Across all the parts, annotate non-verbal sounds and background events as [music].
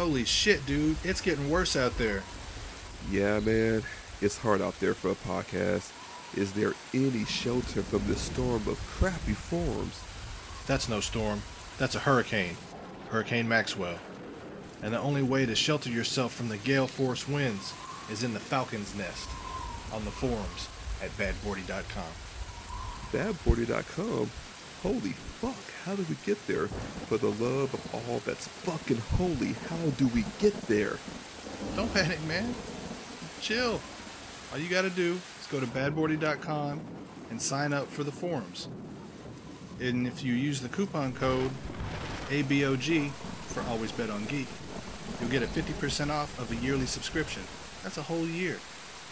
Holy shit, dude. It's getting worse out there. Yeah, man. It's hard out there for a podcast. Is there any shelter from this storm of crappy forums? That's no storm. That's a hurricane. Hurricane Maxwell. And the only way to shelter yourself from the gale force winds is in the Falcon's Nest on the forums at badboardy.com. Badboardy.com? Holy fuck, how do we get there? For the love of all that's fucking holy, how do we get there? Don't panic, man. Chill. All you gotta do is go to badboardy.com and sign up for the forums. And if you use the coupon code ABOG for Always Bet on Geek, you'll get a 50% off of a yearly subscription. That's a whole year.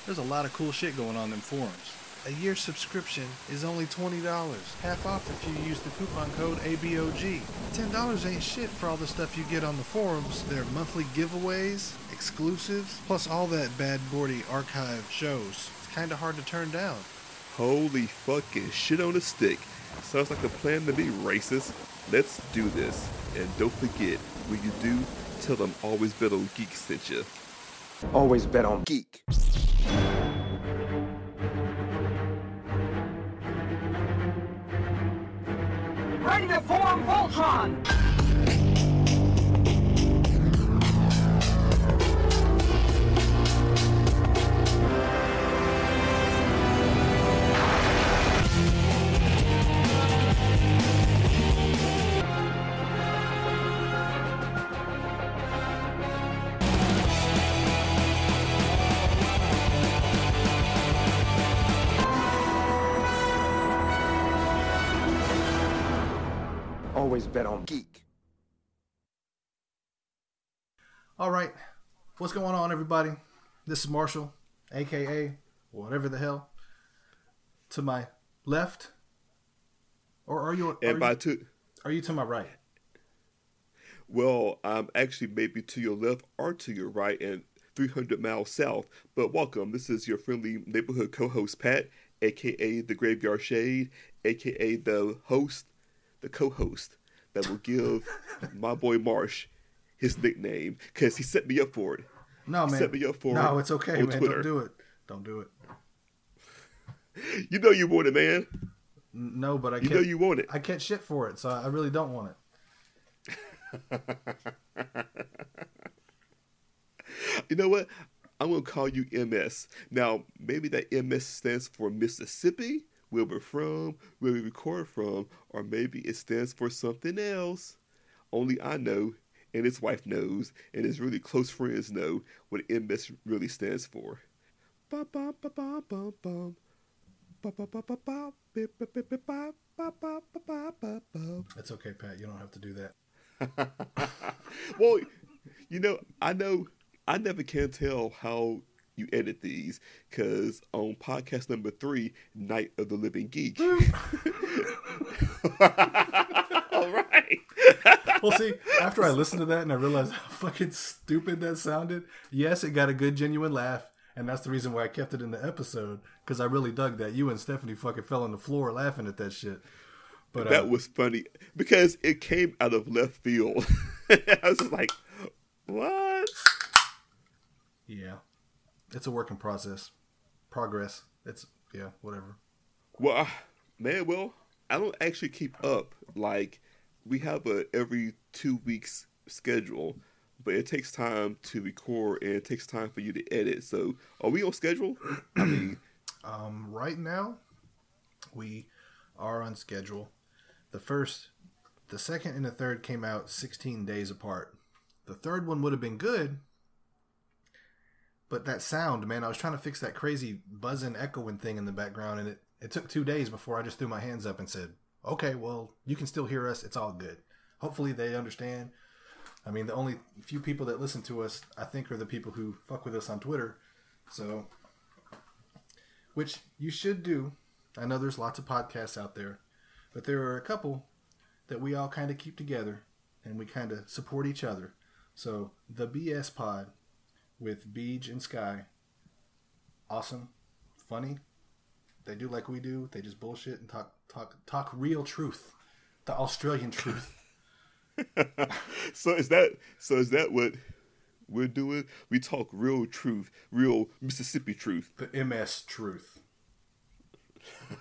There's a lot of cool shit going on in them forums. A year subscription is only $20, half off if you use the coupon code ABOG. $10 ain't shit for all the stuff you get on the forums. There are monthly giveaways, exclusives, plus all that Bad Boardy archive shows. It's kinda hard to turn down. Holy fucking shit on a stick. Sounds like a plan to be racist. Let's do this. And don't forget, when you do, tell them Always Bet on Geek sent you. Always bet on geek. Ready to form Voltron! Always bet on geek. All right, what's going on, everybody? This is Marshall, aka whatever the hell. To my left, or are you? Are, And by you, two, are you to my right? well, I'm actually maybe to your left or to your right and 300 miles south. But welcome, this is your friendly neighborhood co-host Pat, aka the Graveyard Shade, aka the host, the co-host that will give my boy Marsh his nickname because he set me up for it. No, He man. set me up for no, it it's okay, man. Twitter. Don't do it. Don't do it. [laughs] You know you want it, man. No, but I You can't. know you want it. I catch shit for it, so I really don't want it. [laughs] You know what? I'm gonna call you MS. Now, maybe that MS stands for Mississippi, where we're from, where we record from, or maybe it stands for something else. Only I know, and his wife knows, and his really close friends know what MS really stands for. It's okay, Pat. You don't have to do that. well, you know, I know I never can tell how you edit these because on podcast number three, Night of the Living Geek. [laughs] All right. Well, see, after I listened to that and I realized how fucking stupid that sounded, yes, it got a good, genuine laugh. And that's the reason why I kept it in the episode because I really dug that. You and Stephanie fucking fell on the floor laughing at that shit. But uh, that was funny because it came out of left field. [laughs] I was like, what? yeah, it's a work in process, progress. It's yeah, whatever. Well, I- man, well, I don't actually keep up. Like, we have a every two weeks schedule, but it takes time to record and it takes time for you to edit. So, are we on schedule? I mean, [clears throat] Um, right now, we are on schedule. The first, the second, and the third came out 16 days apart. The third one would have been good, but that sound, man, I was trying to fix that crazy buzzing, echoing thing in the background, and it, it took two days before I just threw my hands up and said, okay, well, you can still hear us. It's all good. Hopefully, they understand. I mean, the only few people that listen to us, I think, are the people who fuck with us on Twitter. So, which you should do. I know there's lots of podcasts out there, but there are a couple that we all kind of keep together and we kind of support each other. So, the BS Pod with Beej and Sky, awesome, funny. They do like we do. They just bullshit and talk talk talk real truth, the Australian truth. [laughs] so is that so is that what we're doing? We talk real truth, real Mississippi truth. The MS truth. [laughs]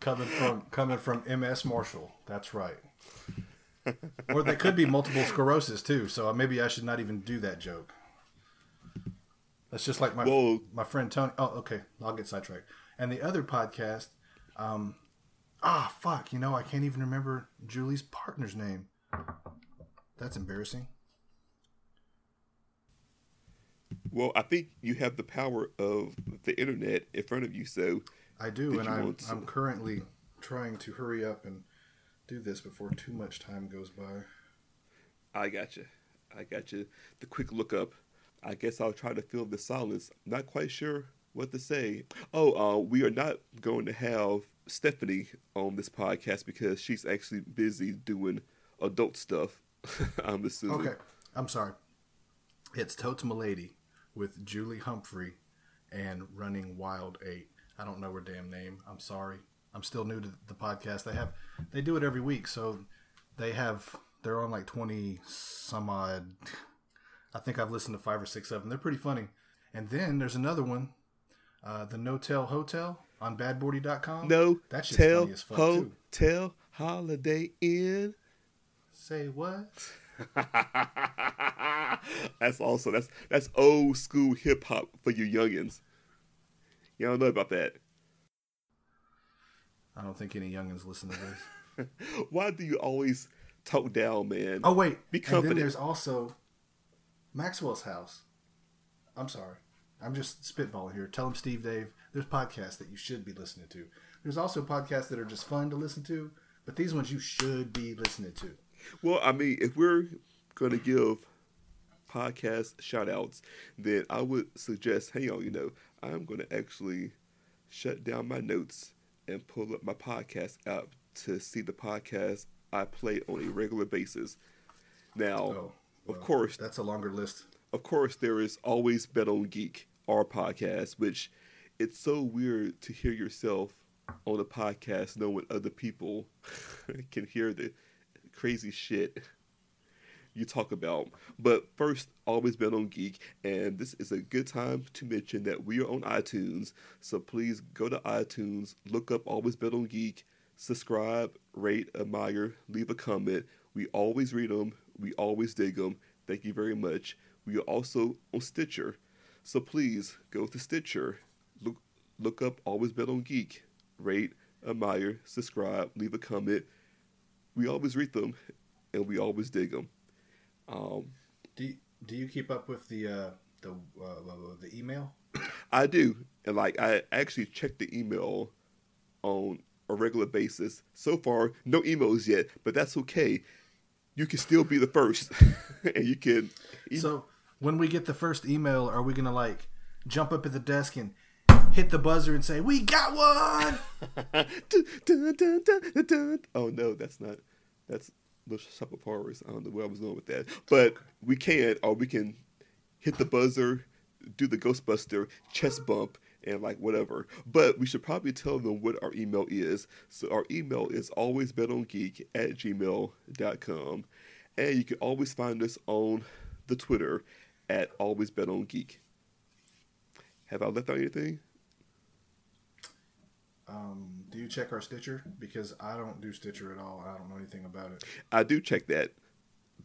coming from coming from MS Marshall. That's right. or they could be multiple sclerosis too. So maybe I should not even do that joke. That's just like my Well- my friend Tony. Oh, okay. I'll get sidetracked. And the other podcast, um, ah, fuck. You know, I can't even remember Julie's partner's name. That's embarrassing. Well, I think you have the power of the internet in front of you, so I do, and I'm, to- I'm currently trying to hurry up and do this before too much time goes by. I got you. I got you. The quick look up. I guess I'll try to fill the silence. Not quite sure what to say. Oh, uh, we are not going to have Stephanie on this podcast because she's actually busy doing adult stuff. [laughs] I'm assuming. Okay, I'm sorry. It's Totes Milady with Julie Humphrey and Running Wild Eight. I don't know her damn name. I'm sorry. I'm still new to the podcast. They have they do it every week, so they have they're on like twenty some odd. I think I've listened to five or six of them. They're pretty funny. And then there's another one, uh, the No Tell Hotel on badboardy.com. No, that shit's tell funny as fuck too. hotel Holiday Inn. Say what? [laughs] that's also that's that's old school hip hop for you youngins. You don't know about that. I don't think any youngins listen to this. [laughs] Why do you always talk down, man? Oh wait, Be And confident. then there's also Maxwell's house. I'm sorry, I'm just spitballing here. Tell him, Steve, Dave. There's podcasts that you should be listening to. There's also podcasts that are just fun to listen to, but these ones you should be listening to. Well, I mean, if we're going to give podcast shout outs, then I would suggest, hang on, you know, I'm going to actually shut down my notes and pull up my podcast app to see the podcast I play on a regular basis. Now, Oh, of well, course, that's a longer list. of course, there is always Bet on Geek, our podcast, which it's so weird to hear yourself on a podcast knowing other people [laughs] can hear the crazy shit you talk about. But first, always Bet on Geek, and this is a good time to mention that we are on iTunes. So please go to iTunes, look up Always Bet on Geek, subscribe, rate, admire, leave a comment. We always read them. We always dig them. Thank you very much. We are also on Stitcher. So please go to Stitcher, look look up Always Bet on Geek, rate, admire, subscribe, leave a comment. We always read them, and we always dig them. Um, Do you, do you keep up with the uh, the uh, the email? [coughs] I do, and like I actually check the email on a regular basis. So far, no emails yet, but that's okay. You can still be the first, [laughs] and you can. So when we get the first email, are we gonna like jump up at the desk and hit the buzzer and say we got one? [laughs] Dun, dun, dun, dun, dun, dun. Oh no, that's not. That's Little Shop of Horrors. I don't know where I was going with that, but we can, or we can hit the buzzer, do the Ghostbuster chest bump, and like whatever. But we should probably tell them what our email is. So our email is alwaysbetongeek at gmail.com. And you can always find us on the Twitter at alwaysbetongeek. Have I left out anything? Um, do you check our Stitcher? Because I don't do Stitcher at all. I don't know anything about it. I do check that,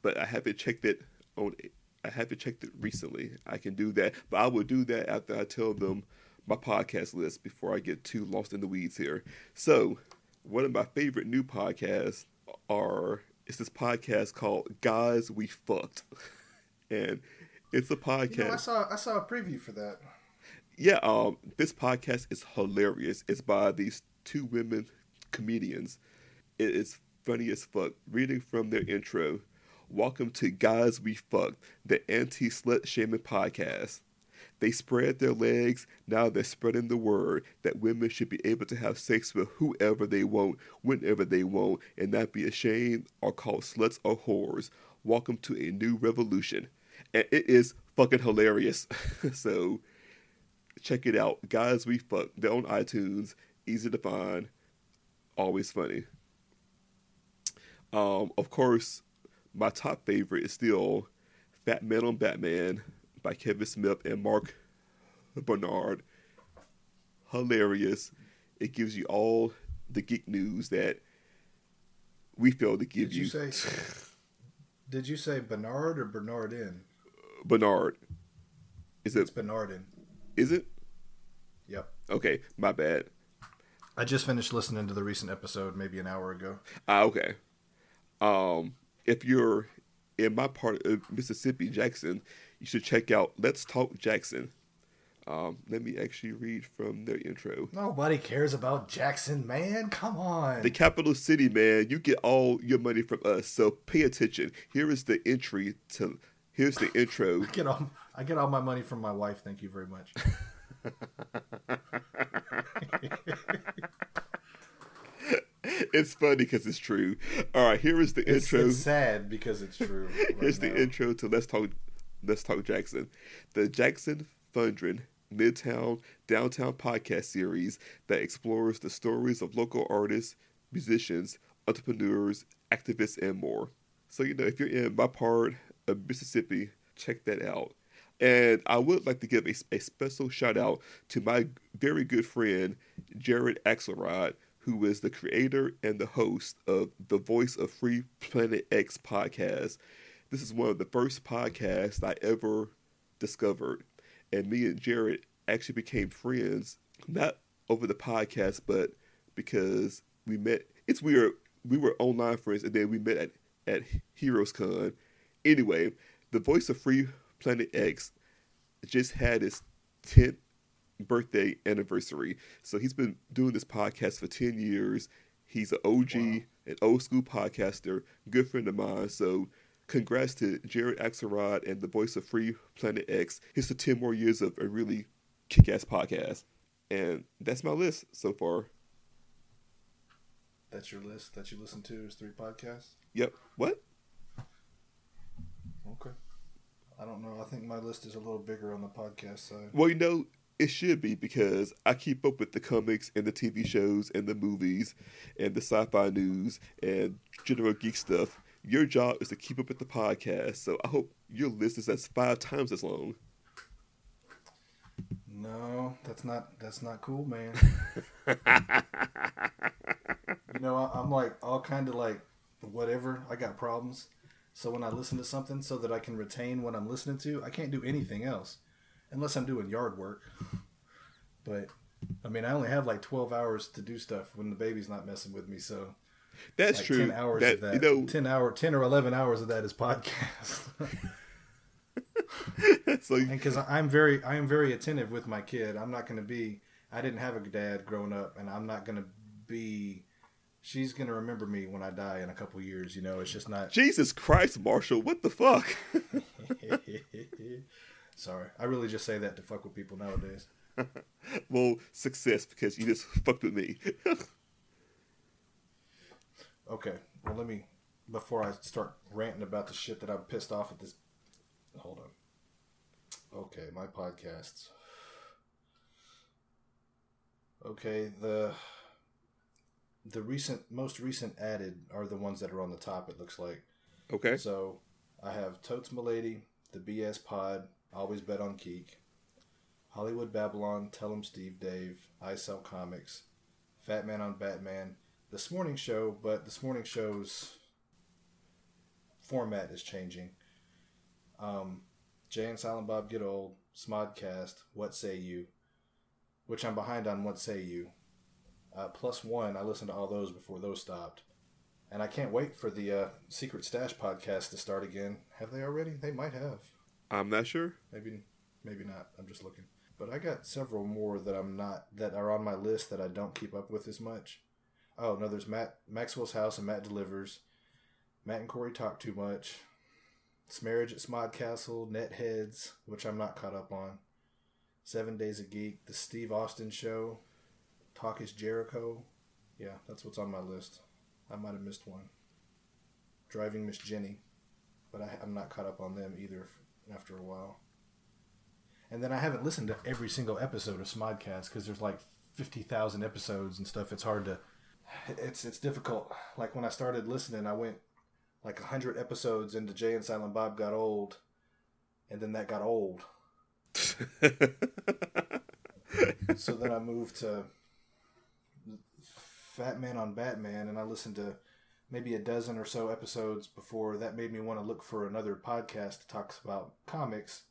but I haven't checked it on. I haven't checked it recently. I can do that, but I will do that after I tell them my podcast list before I get too lost in the weeds here. So, one of my favorite new podcasts are it's this podcast called Guys We Fucked, [laughs] and it's a podcast. You know, I saw I saw a preview for that. Yeah, um, this podcast is hilarious. It's by these two women comedians. It is funny as fuck. Reading from their intro, welcome to Guys We Fucked, the anti slut shaming podcast. They spread their legs, now they're spreading the word that women should be able to have sex with whoever they want, whenever they want, and not be ashamed or called sluts or whores. Welcome to a new revolution. And it is fucking hilarious. [laughs] so check it out. Guys We Fuck. They're on iTunes. Easy to find. Always funny. Um, of course, my top favorite is still Fat Man on Batman by Kevin Smith and Mark Bernard. Hilarious. It gives you all the geek news that we failed to give Did you say? Did you say Bernard or Bernardin? Bernard. Is it? It's it? Bernardin. Is it? Yep. Okay, my bad. I just finished listening to the recent episode, maybe an hour ago. Ah, okay. Um, if you're in my part of Mississippi, Jackson, you should check out Let's Talk Jackson. Um, let me actually read from their intro. Nobody cares about Jackson, man. Come on. The capital city, man, you get all your money from us, so pay attention. Here is the entry to. Here's the intro. [laughs] I get all I get all my money from my wife. Thank you very much. [laughs] It's funny because it's true. All right, here is the It's, intro. it's sad because it's true. [laughs] right Here's the intro to Let's Talk Let's Talk Jackson. The Jackson Fondren Midtown Downtown podcast series that explores the stories of local artists, musicians, entrepreneurs, activists, and more. So you know, if you're in my part of Mississippi, check that out. And I would like to give a, a special shout out to my very good friend Jared Axelrod, who is the creator and the host of the Voice of Free Planet X podcast. This is one of the first podcasts I ever discovered. And me and Jared actually became friends, not over the podcast, but because we met. It's weird. We were online friends, and then we met at, at Heroes Con. Anyway, the Voice of Free Planet X just had his 10th birthday anniversary. So he's been doing this podcast for 10 years. He's an OG, an old school podcaster, good friend of mine. So congrats to Jared Axelrod and the voice of Free Planet X. Here's to 10 more years of a really kick ass podcast. And that's my list so far. That's your list that you listen to is three podcasts. Yep. What? Okay. I don't know. I think my list is a little bigger on the podcast side. Well, you know, it should be because I keep up with the comics and the TV shows and the movies and the sci fi news and general geek stuff. Your job is to keep up with the podcast, so I hope your list is as five times as long. No, that's not that's not cool, man. [laughs] you know, I, I'm like all kind of like whatever. I got problems. So when I listen to something, so that I can retain what I'm listening to, I can't do anything else, unless I'm doing yard work. But I mean, I only have like 12 hours to do stuff when the baby's not messing with me. So That's like true. 10 hours that, of that. You know, 10 hour, 10 or 11 hours of that is podcast. [laughs] so and because I'm very, I am very attentive with my kid. I'm not going to be. I didn't have a dad growing up, and I'm not going to be. She's going to remember me when I die in a couple years. You know, it's just not. Jesus Christ, Marshall, what the fuck? [laughs] Sorry, I really just say that to fuck with people nowadays. [laughs] well, success because you just fucked with me. Okay, well let me before I start ranting about the shit that I'm pissed off at this. Hold on. Okay, my podcasts. Okay, the the recent most recent added are the ones that are on the top. It looks like. okay. So I have Totes Milady, the BS Pod, Always Bet on Geek, Hollywood Babylon, Tell 'em Steve Dave, I Sell Comics, Fat Man on Batman, This Morning Show, but This Morning Show's format is changing. Um, Jay and Silent Bob Get Old, Smodcast, What Say You, which I'm behind on What Say You. Uh, plus one, I listened to all those before those stopped. And I can't wait for the uh, Secret Stash podcast to start again. Have they already? They might have. I'm not sure. Maybe, maybe not. I'm just looking. But I got several more that I'm not that are on my list that I don't keep up with as much. Oh no, there's Matt Maxwell's House and Matt Delivers. Matt and Corey talk too much. Smarriage at Smodcastle, Netheads, which I'm not caught up on. Seven Days a Geek, The Steve Austin Show, Talk is Jericho. Yeah, that's what's on my list. I might have missed one. Driving Miss Jenny, but I, I'm not caught up on them either after a while. And then I haven't listened to every single episode of Smodcast because there's like 50,000 episodes and stuff. It's hard to. It's it's difficult. Like when I started listening, I went like a 100 episodes into Jay and Silent Bob Got Old, and then that got old. [laughs] so then I moved to Fat Man on Batman, and I listened to maybe a dozen or so episodes before that made me want to look for another podcast that talks about comics.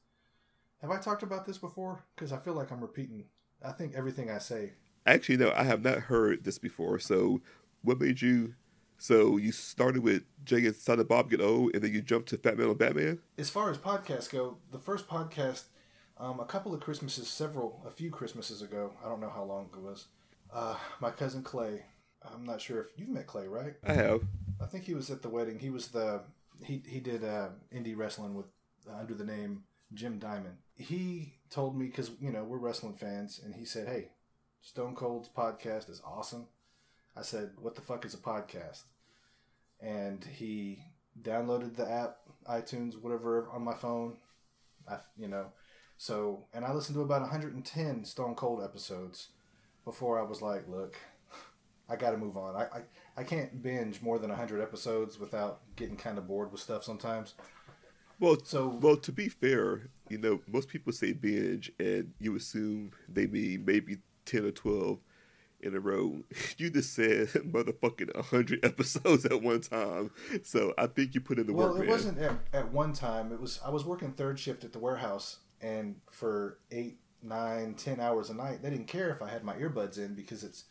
Have I talked about this before? Because I feel like I'm repeating. I think everything I say. Actually, no, I have not heard this before. So, what made you? So you started with Jay and Silent Bob Get Old, and then you jumped to Fat Man on Batman. As far as podcasts go, the first podcast, um, a couple of Christmases, several, a few Christmases ago, I don't know how long it was. Uh, my cousin Clay. I'm not sure if you've met Clay, right? I have. I think he was at the wedding. He was the he he did uh, indie wrestling with uh, under the name Jim Diamond. He told me because you know we're wrestling fans, and he said, "Hey, Stone Cold's podcast is awesome." I said, "What the fuck is a podcast?" And he downloaded the app, iTunes, whatever on my phone. I you know, so and I listened to about 110 Stone Cold episodes before I was like, "Look." I got to move on. I, I I can't binge more than 100 episodes without getting kind of bored with stuff sometimes. Well, So- well, to be fair, you know, most people say binge, and you assume they mean maybe ten or twelve in a row. [laughs] You just said [laughs] motherfucking hundred episodes at one time, so I think you put in the Well, work, Well, it man. wasn't at, at one time. It was I was working third shift at the warehouse, and for eight, nine, ten hours a night, they didn't care if I had my earbuds in because it's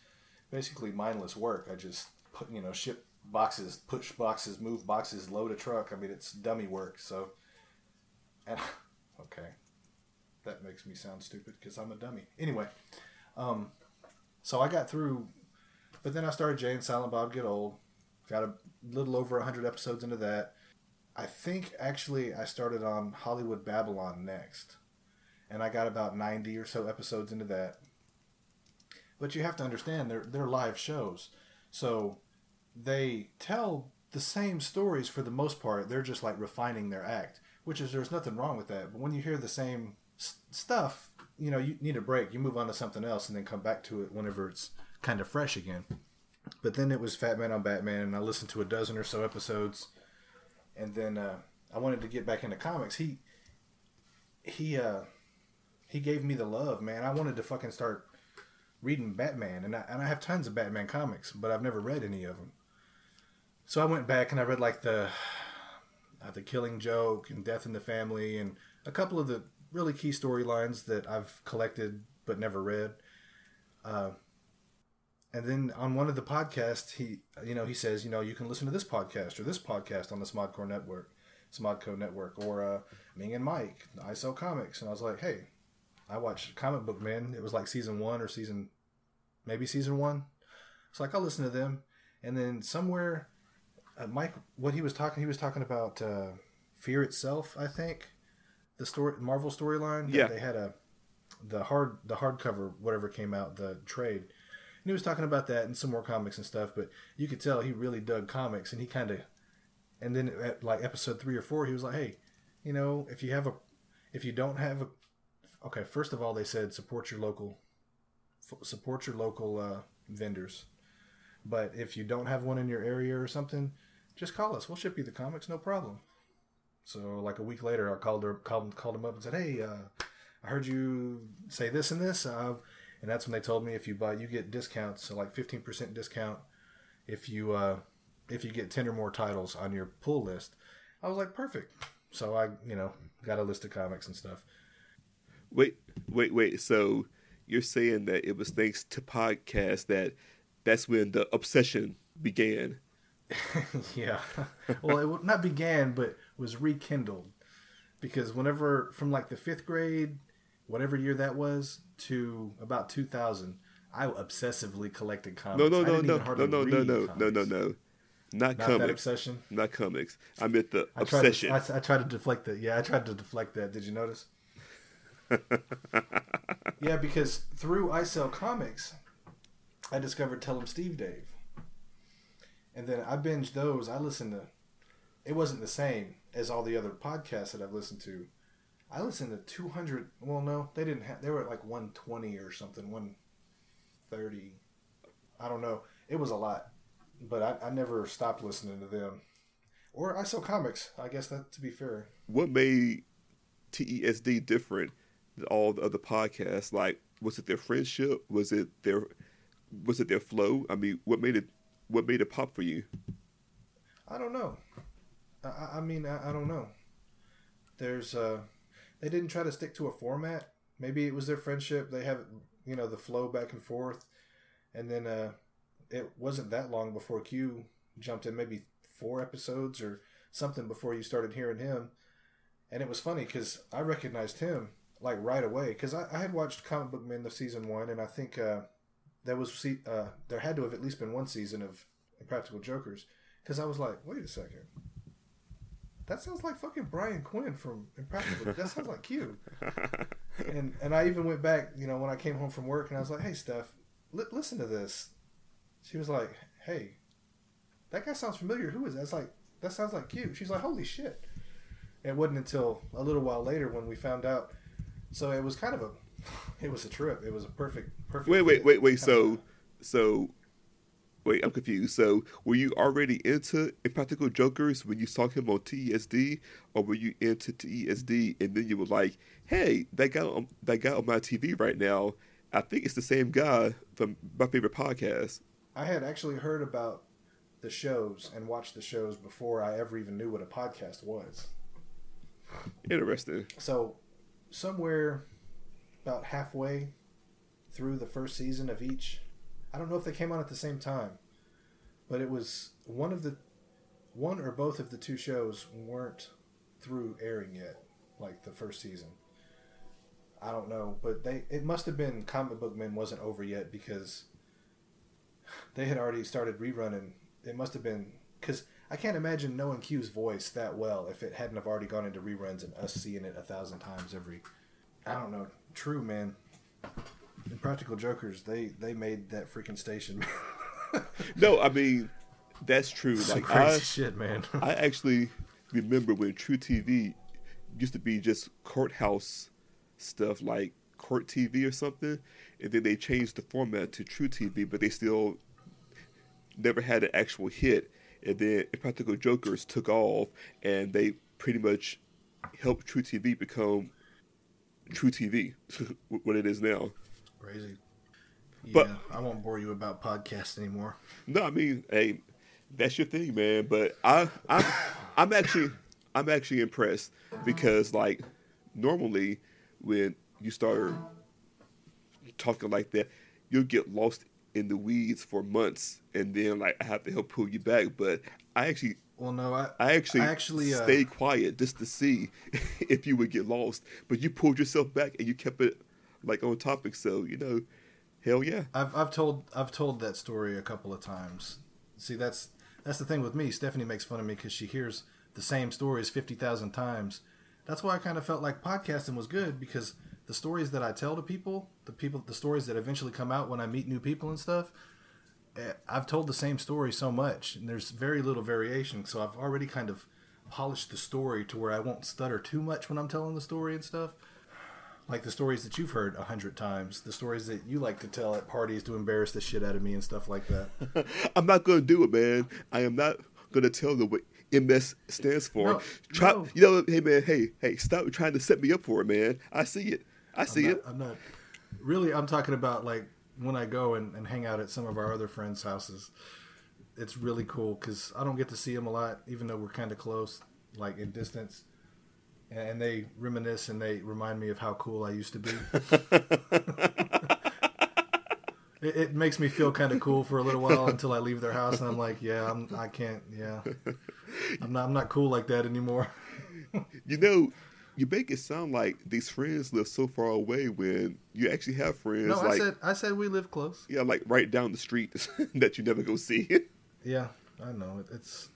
basically mindless work. I just put you know ship boxes, push boxes, move boxes, load a truck. I mean, it's dummy work. So, and [laughs] okay, that makes me sound stupid because I'm a dummy. Anyway, um, so I got through, but then I started Jay and Silent Bob Get Old. Got a little over 100 episodes into that. I think actually I started on Hollywood Babylon next. And I got about 90 or so episodes into that. But you have to understand they're they're live shows. So they tell the same stories for the most part. They're just like refining their act, which is there's nothing wrong with that. But when you hear the same s- stuff, you know, you need a break. You move on to something else and then come back to it whenever it's kind of fresh again. But then it was Fat Man on Batman, and I listened to a dozen or so episodes, and then uh, I wanted to get back into comics. He he uh, he gave me the love, man. I wanted to fucking start reading Batman, and I, and I have tons of Batman comics, but I've never read any of them. So I went back and I read like the uh, the Killing Joke and Death in the Family, and a couple of the really key storylines that I've collected but never read. Uh, and then on one of the podcasts, he, you know, he says, you know, you can listen to this podcast or this podcast on the Smodcore Network, Smodco Network, or uh, Ming and Mike, I sell comics. And I was like, hey, I watched Comic Book Man. It was like season one or season, maybe season one. It's like I'll listen to them. And then somewhere, uh, Mike, what he was talking, he was talking about uh, Fear itself. I think the story, Marvel storyline. Yeah. they had a the hard the hardcover whatever came out the trade and he was talking about that and some more comics and stuff but you could tell he really dug comics and he kind of and then at like episode three or four he was like hey you know if you have a if you don't have a okay first of all they said support your local support your local uh, vendors but if you don't have one in your area or something just call us we'll ship you the comics no problem so like a week later i called her called, called him up and said hey uh, I heard you say this and this, uh, and that's when they told me if you buy, you get discounts, so like fifteen percent discount if you uh, if you get ten or more titles on your pull list. I was like, perfect. So I, you know, got a list of comics and stuff. Wait, wait, wait. So you're saying that it was thanks to podcasts that that's when the obsession began. [laughs] yeah. well, it not began, but was rekindled because whenever from like the fifth grade, whatever year that was, to about two thousand. I obsessively collected comics. No, no, no, no, no, no, no, no, no, no, no. Not comics. Not that comics. obsession. Not comics. I meant the I tried, obsession. to, I, I tried to deflect that. Yeah, I tried to deflect that. Did you notice? [laughs] yeah, because through I Sell Comics, I discovered Tell 'em Steve Dave. And then I binged those. I listened to, it wasn't the same as all the other podcasts that I've listened to. I listened to 200, well, no, they didn't have, they were at like 120 or something, 130. I don't know. It was a lot. But I, I never stopped listening to them. Or I sell comics. I guess that to be fair. what made TESD different than all the other podcasts? Like, was it their friendship? Was it their was it their flow? I mean, what made it what made it pop for you? I don't know. I- I, mean, I, I don't know. There's uh, they didn't try to stick to a format. Maybe it was their friendship. They have you know the flow back and forth, and then uh, it wasn't that long before Q jumped in. Maybe four episodes or something before you started hearing him, and it was funny because I recognized him like right away because I, I had watched Comic Book Men the season one, and I think uh, there was uh, there had to have at least been one season of Impractical Jokers because I was like, wait a second. That sounds like fucking Brian Quinn from Impractical. that sounds like Q. [laughs] And and I even went back, you know, when I came home from work, and I was like, "Hey, Steph, li- listen to this." She was like, "Hey, that guy sounds familiar. Who is that?" Like, "That sounds like Q." She's like, "Holy shit!" It wasn't until a little while later when we found out. So it was kind of a, [laughs] it was a trip. It was a perfect, perfect. Wait, wait, wait, wait. So, so, wait, I'm confused. So, were you already into Impractical Jokers when you saw him on TESD, or were you into TESD and then you were like, "Hey, that guy, on, that guy on my TV right now, I think it's the same guy from my favorite podcast." I had actually heard about the shows and watched the shows before I ever even knew what a podcast was. Interesting. So, somewhere about halfway through the first season of each, I don't know if they came on at the same time, but it was one of the one or both of the two shows weren't through airing yet, like the first season. I don't know, but they it must have been Comic Book Men wasn't over yet because they had already started rerunning. It must have been because I can't imagine knowing Q's voice that well if it hadn't have already gone into reruns and us seeing it a thousand times every. I don't know. True, man. Impractical Jokers, they they made that freaking station. [laughs] No, I mean, that's true. Some Like crazy I, shit, man. I actually remember when truTV used to be just courthouse stuff like court TV or something, and then they changed the format to truTV, but they still never had an actual hit. And then Impractical Jokers took off, and they pretty much helped truTV become truTV, [laughs] what it is now. Crazy. Yeah, But- I won't bore you about podcasts anymore. No, I mean, hey, that's your thing, man. But I, I'm, I'm actually, I'm actually impressed because, like, normally when you start talking like that, you'll get lost in the weeds for months, and then like I have to help pull you back. But I actually, Well, no, I I actually, I actually, uh, stayed quiet just to see [laughs] if you would get lost. But you pulled yourself back and you kept it like on topic. So you know, hell yeah. I've I've told I've told that story a couple of times. See, that's that's the thing with me. Stephanie makes fun of me because she hears the same stories fifty thousand times. That's why I kind of felt like podcasting was good because the stories that I tell to people, the people, the stories that eventually come out when I meet new people and stuff. eh, I've told the same story so much, and there's very little variation. So I've already kind of polished the story to where I won't stutter too much when I'm telling the story and stuff like the stories that you've heard a hundred times, the stories that you like to tell at parties to embarrass the shit out of me and stuff like that. [laughs] I'm not gonna do it, man. I am not gonna tell them what MS stands for. No, Try, no. you know, hey man, hey, hey, stop trying to set me up for it, man. I see it. I see I'm it. I'm not really. I'm talking about like when I go and, and hang out at some of our other friends' houses. It's really cool because I don't get to see them a lot, even though we're kind of close, like in distance. And- they reminisce and they remind me of how cool I used to be. [laughs] it, it makes me feel kind of cool for a little while until I leave their house and I'm like, yeah, I'm, I can't, yeah, I'm not, I'm not cool like that anymore. [laughs] You know, you make it sound like these friends live so far away when you actually have friends No, I like said, I said we live close. yeah, like right down the street [laughs] that you never go see. Yeah, I know. It's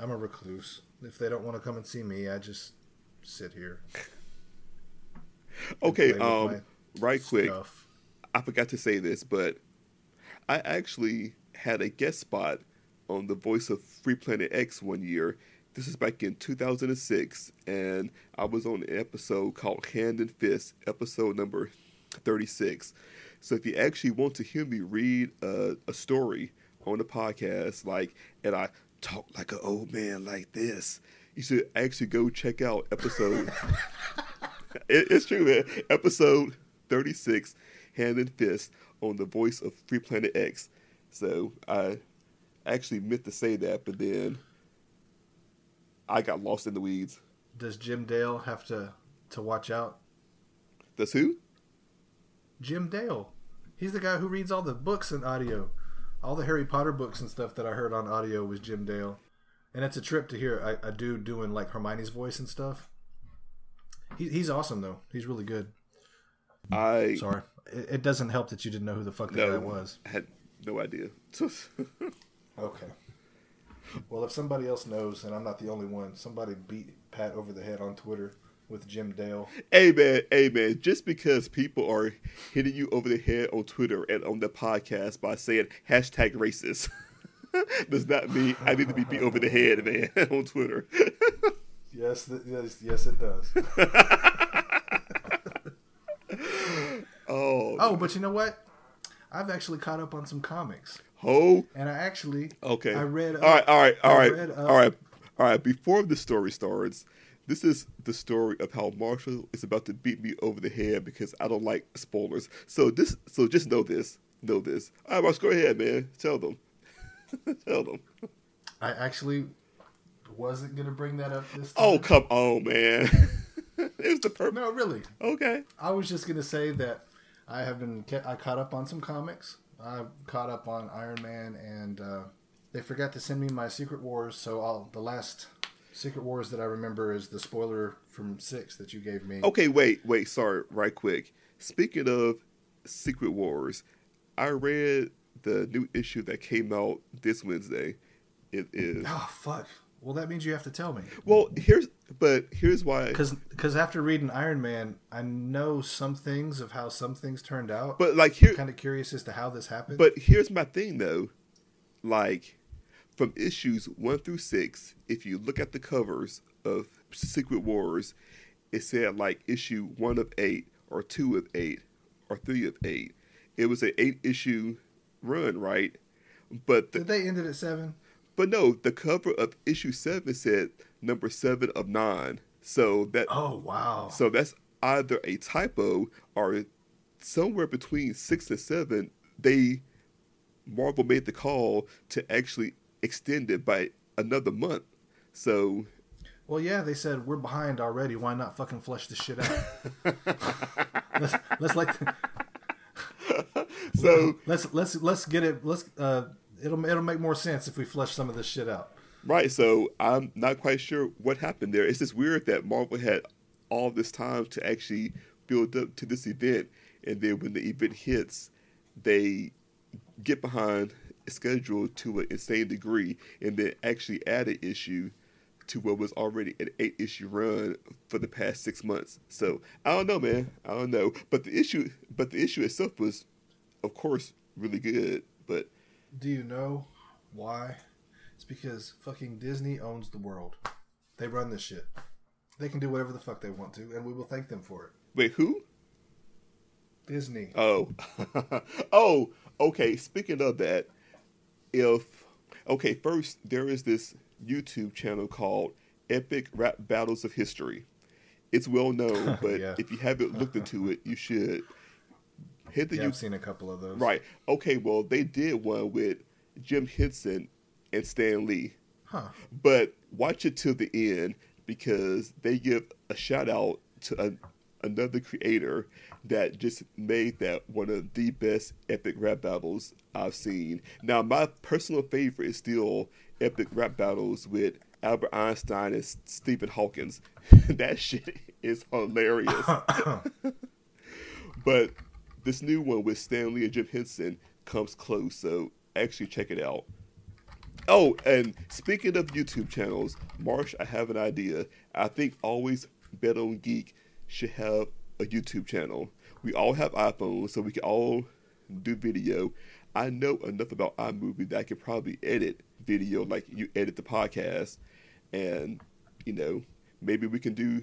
I'm a recluse. If they don't want to come and see me, I just sit here. okay, um, right quick. Stuff. I forgot to say this, but I actually had a guest spot on the voice of Free Planet X one year. This is back in 2006, and I was on an episode called Hand and Fist, episode number 36. So if you actually want to hear me read a, a story on the podcast, like, and I talk like an old man like this, you should actually go check out episode [laughs] it, it's true, man. Episode 36, Hand and Fist, on the voice of Free Planet X. So I actually meant to say that, but then I got lost in the weeds. Does Jim Dale have to to watch out? Does who? Jim Dale. He's the guy who reads all the books and audio. All the Harry Potter books and stuff that I heard on audio was Jim Dale. And it's a trip to hear a, a dude doing like Hermione's voice and stuff. He, he's awesome though. He's really good. I Sorry, it, it doesn't help that you didn't know who the fuck the no, guy was. had no idea. [laughs] Okay. Well, if somebody else knows, and I'm not the only one, somebody beat Pat over the head on Twitter with Jim Dale. hey man, hey man, just because people are hitting you over the head on Twitter and on the podcast by saying hashtag racist [laughs] [laughs] does not mean I need to be beat over the head, man, [laughs] on Twitter. Yes, th- yes, yes, it does. [laughs] oh, oh, but you know what? I've actually caught up on some comics, ho. and I actually Okay. I read. All right, all right, all I right, read up- all right, all right. Before the story starts, this is the story of how Marshall is about to beat me over the head because I don't like spoilers. So this, so just know this, know this. All right, Marshall, go ahead, man. Tell them, [laughs] tell them. I actually wasn't gonna bring that up this time. Oh, come on, man. [laughs] it's the perfect. no, really. Okay. I was just gonna say that I have been I caught up on some comics. I caught up on Iron Man, and uh, they forgot to send me my Secret Wars. So I'll, the last Secret Wars that I remember is the spoiler from six that you gave me. Okay, wait, wait, sorry, right quick. Speaking of Secret Wars, I read the new issue that came out this Wednesday. It is Oh fuck! Well, that means you have to tell me well. Here's but here's why. because because after reading Iron Man, I know some things of how some things turned out. But like here, kind of curious as to how this happened. but here's my thing though. Like from issues one through six, if you look at the covers of Secret Wars, it said like issue one of eight, or two of eight, or three of eight. It was an eight issue run, right? But the, did they end it at seven? But no, the cover of issue seven said number seven of nine. So that Oh wow! so that's either a typo or somewhere between six and seven. They Marvel made the call to actually extend it by another month. So Well, yeah, they said we're behind already. Why not fucking flush this shit out? [laughs] let's let's like [laughs] so let's let's let's get it. Let's uh, it'll it'll make more sense if we flush some of this shit out. right. So I'm not quite sure what happened there. It's just weird that Marvel had all this time to actually build up to this event, and then when the event hits, they get behind schedule to an insane degree, and then actually add an issue to what was already an eight issue run for the past six months. So I don't know, man. I don't know. But the issue, but the issue itself was, of course, really good. But Do you know why? It's because fucking Disney owns the world. They run this shit. They can do whatever the fuck they want to, and we will thank them for it. wait, who? Disney. Oh, [laughs] oh, okay. Speaking of that, if okay, first there is this YouTube channel called Epic Rap Battles of History. It's well known, [laughs] but Yeah. if you haven't looked into it, you should hit the yeah, YouTube. I've seen a couple of those. Right. Okay. Well, they did one with Jim Henson and Stan Lee, Huh. but watch it till the end because they give a shout out to a, another creator that just made that one of the best epic rap battles I've seen. Now, my personal favorite is still epic rap battles with Albert Einstein and Stephen Hawkins. [laughs] that shit is hilarious. [laughs] but this new one with Stan Lee and Jim Henson comes close, so actually check it out. Oh, and speaking of YouTube channels, Marsh, I have an idea. I think Always Bet on Geek should have a YouTube channel. We all have iPhones, so we can all do video. I know enough about iMovie that I could probably edit video like you edit the podcast, and you know maybe we can do.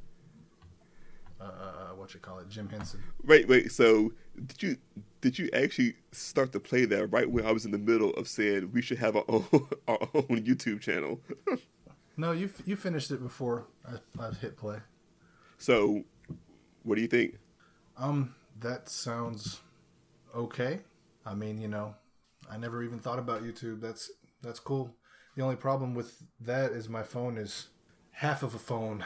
uh, uh, what you call it, Jim Henson. Wait, wait. So did you did you actually start to play that right when I was in the middle of saying we should have our own [laughs] our own YouTube channel? [laughs] No, you you finished it before I, I hit play. so, what do you think? Um, that sounds okay. I mean, you know, I never even thought about YouTube. That's that's cool. The only problem with that is my phone is half of a phone.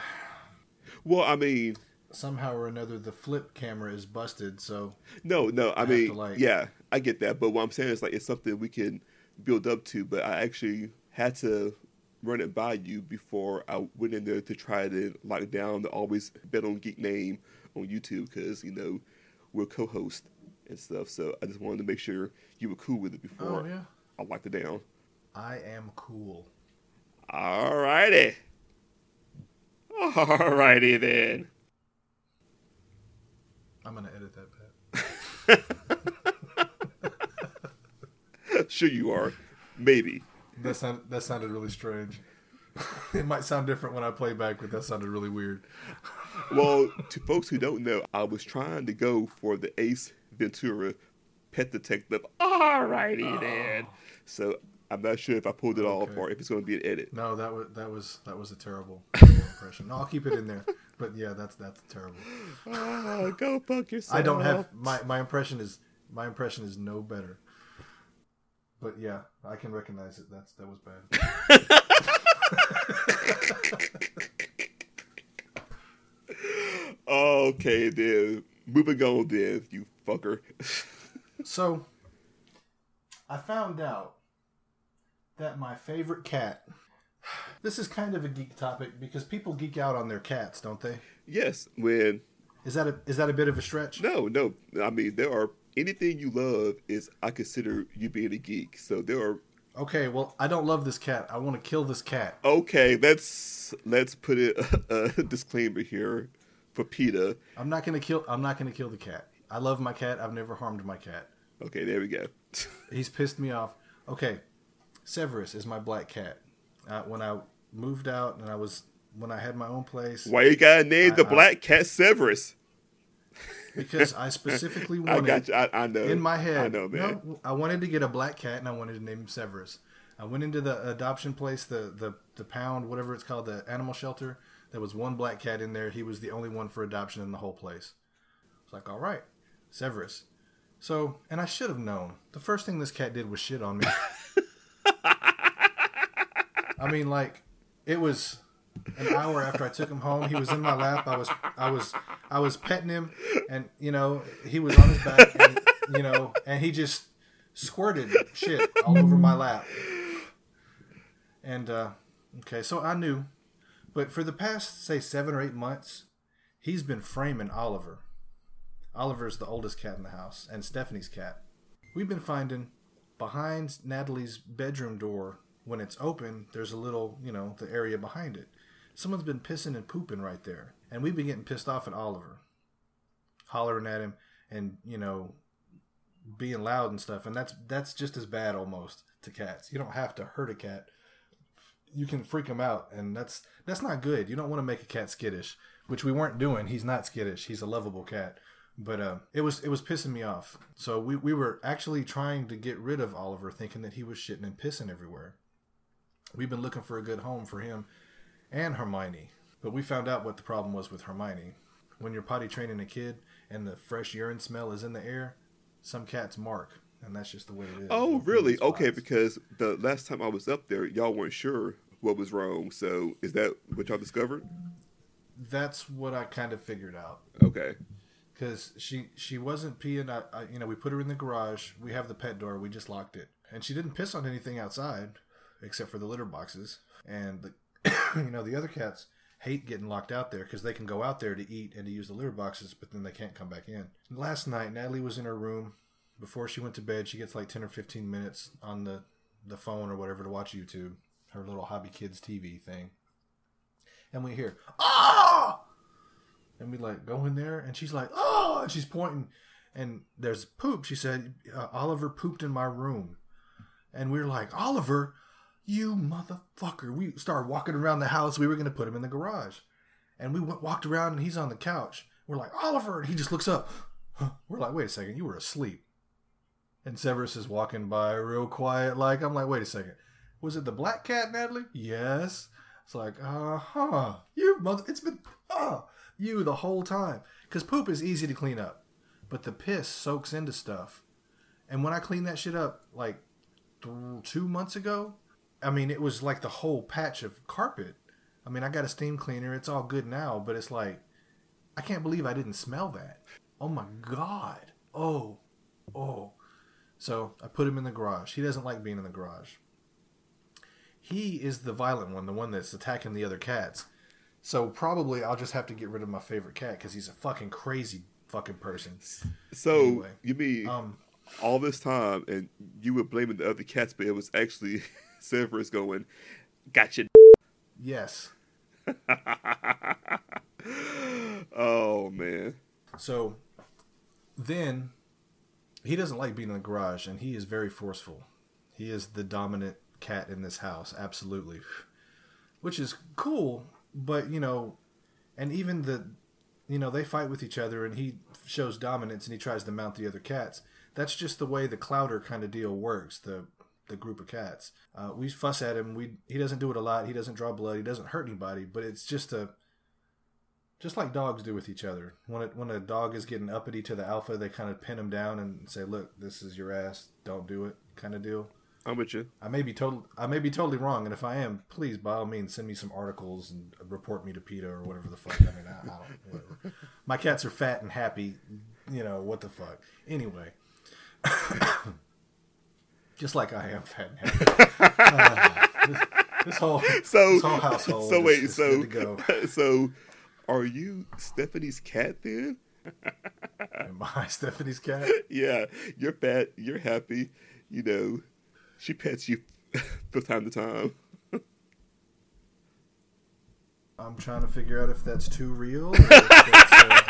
Well, I mean, Somehow or another, the flip camera is busted. So no, no. I have mean, like- yeah, I get that. But what I'm saying is like it's something we can build up to. But I actually had to run it by you before I went in there to try to lock down the always bet on geek name on YouTube because you know we're co-host and stuff. So I just wanted to make sure you were cool with it before Oh, yeah. I locked it down. I am cool. All righty. All righty then. I'm gonna edit that bit. [laughs] Sure you are. Maybe. That sound, that sounded really strange. [laughs] it might sound different when I play back, but that sounded really weird. [laughs] Well, to folks who don't know, I was trying to go for the Ace Ventura Pet Detective. Alrighty oh. then. So I'm not sure if I pulled it all Okay. or if it's going to be an edit. No, that was that was that was a terrible impression. No, I'll keep it in there. But yeah, that's that's terrible. Oh, [gasps] go fuck yourself. I don't have my my impression is my impression is no better. But yeah, I can recognize it. That's that was bad. [laughs] Okay, then. Moving on, then, you fucker. So, I found out that my favorite cat. This is kind of a geek topic because people geek out on their cats, don't they? yes, when. Is that a is that a bit of a stretch? No, no. I mean, there are. Anything you love is, I consider you being a geek. So there are Okay, well, I don't love this cat. I want to kill this cat. Okay, let's let's put it [laughs] a, disclaimer here for PETA. I'm not gonna kill. I'm not gonna kill the cat. I love my cat. I've never harmed my cat. Okay, there we go. He's pissed me off. Okay, Severus is my black cat. Uh, when I moved out and I was when I had my own place, Why you gotta name the I- black cat Severus? because I [laughs] specifically I wanted got you. I, I know. in my head. I know, man. No, I wanted to get a black cat and I wanted to name him Severus. I went into the adoption place, the the the pound, whatever it's called, the animal shelter. There was one black cat in there. He was the only one for adoption in the whole place. It's like, all right, Severus. So, and I should have known. The first thing this cat did was shit on me. [laughs] I mean, like, it was an hour after I took him home. He was in my lap. I was, I was, I was petting him, and you know, he was on his back, and, you know, and he just squirted shit all over my lap. And uh, okay, so I knew, but for the past say seven or eight months, he's been framing Oliver. Oliver's the oldest cat in the house, and Stephanie's cat. We've been finding behind Natalie's bedroom door when it's open. There's a little, you know, the area behind it. Someone's been pissing and pooping right there, and we've been getting pissed off at Oliver, hollering at him, and you know, being loud and stuff. And that's that's just as bad almost to cats. You don't have to hurt a cat. You can freak him out, and that's that's not good. You don't want to make a cat skittish, which we weren't doing. He's not skittish. He's a lovable cat but uh, it was it was pissing me off. So we, we were actually trying to get rid of Oliver, thinking that he was shitting and pissing everywhere. We've been looking for a good home for him and Hermione, but we found out what the problem was with Hermione. When you're potty training a kid and the fresh urine smell is in the air, some cats mark, and that's just the way it is. Oh, really? Okay, because the last time I was up there, y'all weren't sure what was wrong. So is that what y'all discovered? that's what I kind of figured out. Okay. because she she wasn't peeing. I, I, you know, we put her in the garage. We have the pet door. We just locked it, and she didn't piss on anything outside, except for the litter boxes. And the, [coughs] you know, the other cats hate getting locked out there because they can go out there to eat and to use the litter boxes, but then they can't come back in. Last night, Natalie was in her room before she went to bed. She gets like ten or fifteen minutes on the the phone or whatever to watch YouTube, her little hobby kids TV thing, and we hear ah And we like go in there, and she's like, "Oh!" And she's pointing, and there's poop. She said, uh, "Oliver pooped in my room," and we were like, "Oliver, you motherfucker!" We started walking around the house. We were gonna put him in the garage, and we went, walked around, and he's on the couch. We're like, "Oliver!" And he just looks up. We're like, "Wait a second, you were asleep." And Severus is walking by real quiet, like I'm like, "Wait a second, was it the black cat, Natalie?" Yes. It's like, uh huh. You mother. It's been uh you the whole time. Because poop is easy to clean up, but the piss soaks into stuff. And when I cleaned that shit up, like th- two months ago, I mean, it was like the whole patch of carpet. I mean, I got a steam cleaner. It's all good now, but it's like, I can't believe I didn't smell that. Oh my God. Oh, oh. So I put him in the garage. He doesn't like being in the garage. He is the violent one, the one that's attacking the other cats. So probably I'll just have to get rid of my favorite cat because he's a fucking crazy fucking person. So Anyway, you mean Um, all this time, and you were blaming the other cats, but it was actually Severus going, "Gotcha." yes. [laughs] oh man. So then he doesn't like being in the garage and he is very forceful. He is the dominant cat in this house, absolutely. Which is cool, but you know, and even the you know, they fight with each other and he shows dominance and he tries to mount the other cats. That's just the way the clowder kind of deal works, the the group of cats. Uh, we fuss at him. We he doesn't do it a lot. He doesn't draw blood. He doesn't hurt anybody. But it's just a just like dogs do with each other. When it, when a dog is getting uppity to the alpha, they kind of pin him down and say, "Look, this is your ass. Don't do it." Kind of deal. I'm with you. I may be total. I may be totally wrong, and if I am, please by all means send me some articles and report me to PETA or whatever the fuck. I mean, I, I don't. Whatever. My cats are fat and happy. You know what the fuck. Anyway, [coughs] just like I am fat happy. Uh, this, this whole So, this whole household. so is- wait, is so, good to go. [laughs] so, are you Stephanie's cat then? [laughs] Am I Stephanie's cat? Yeah, you're fat, you're happy, you know. She pets you [laughs] from time to time. I'm trying to figure out if that's too real. Or if that's, uh,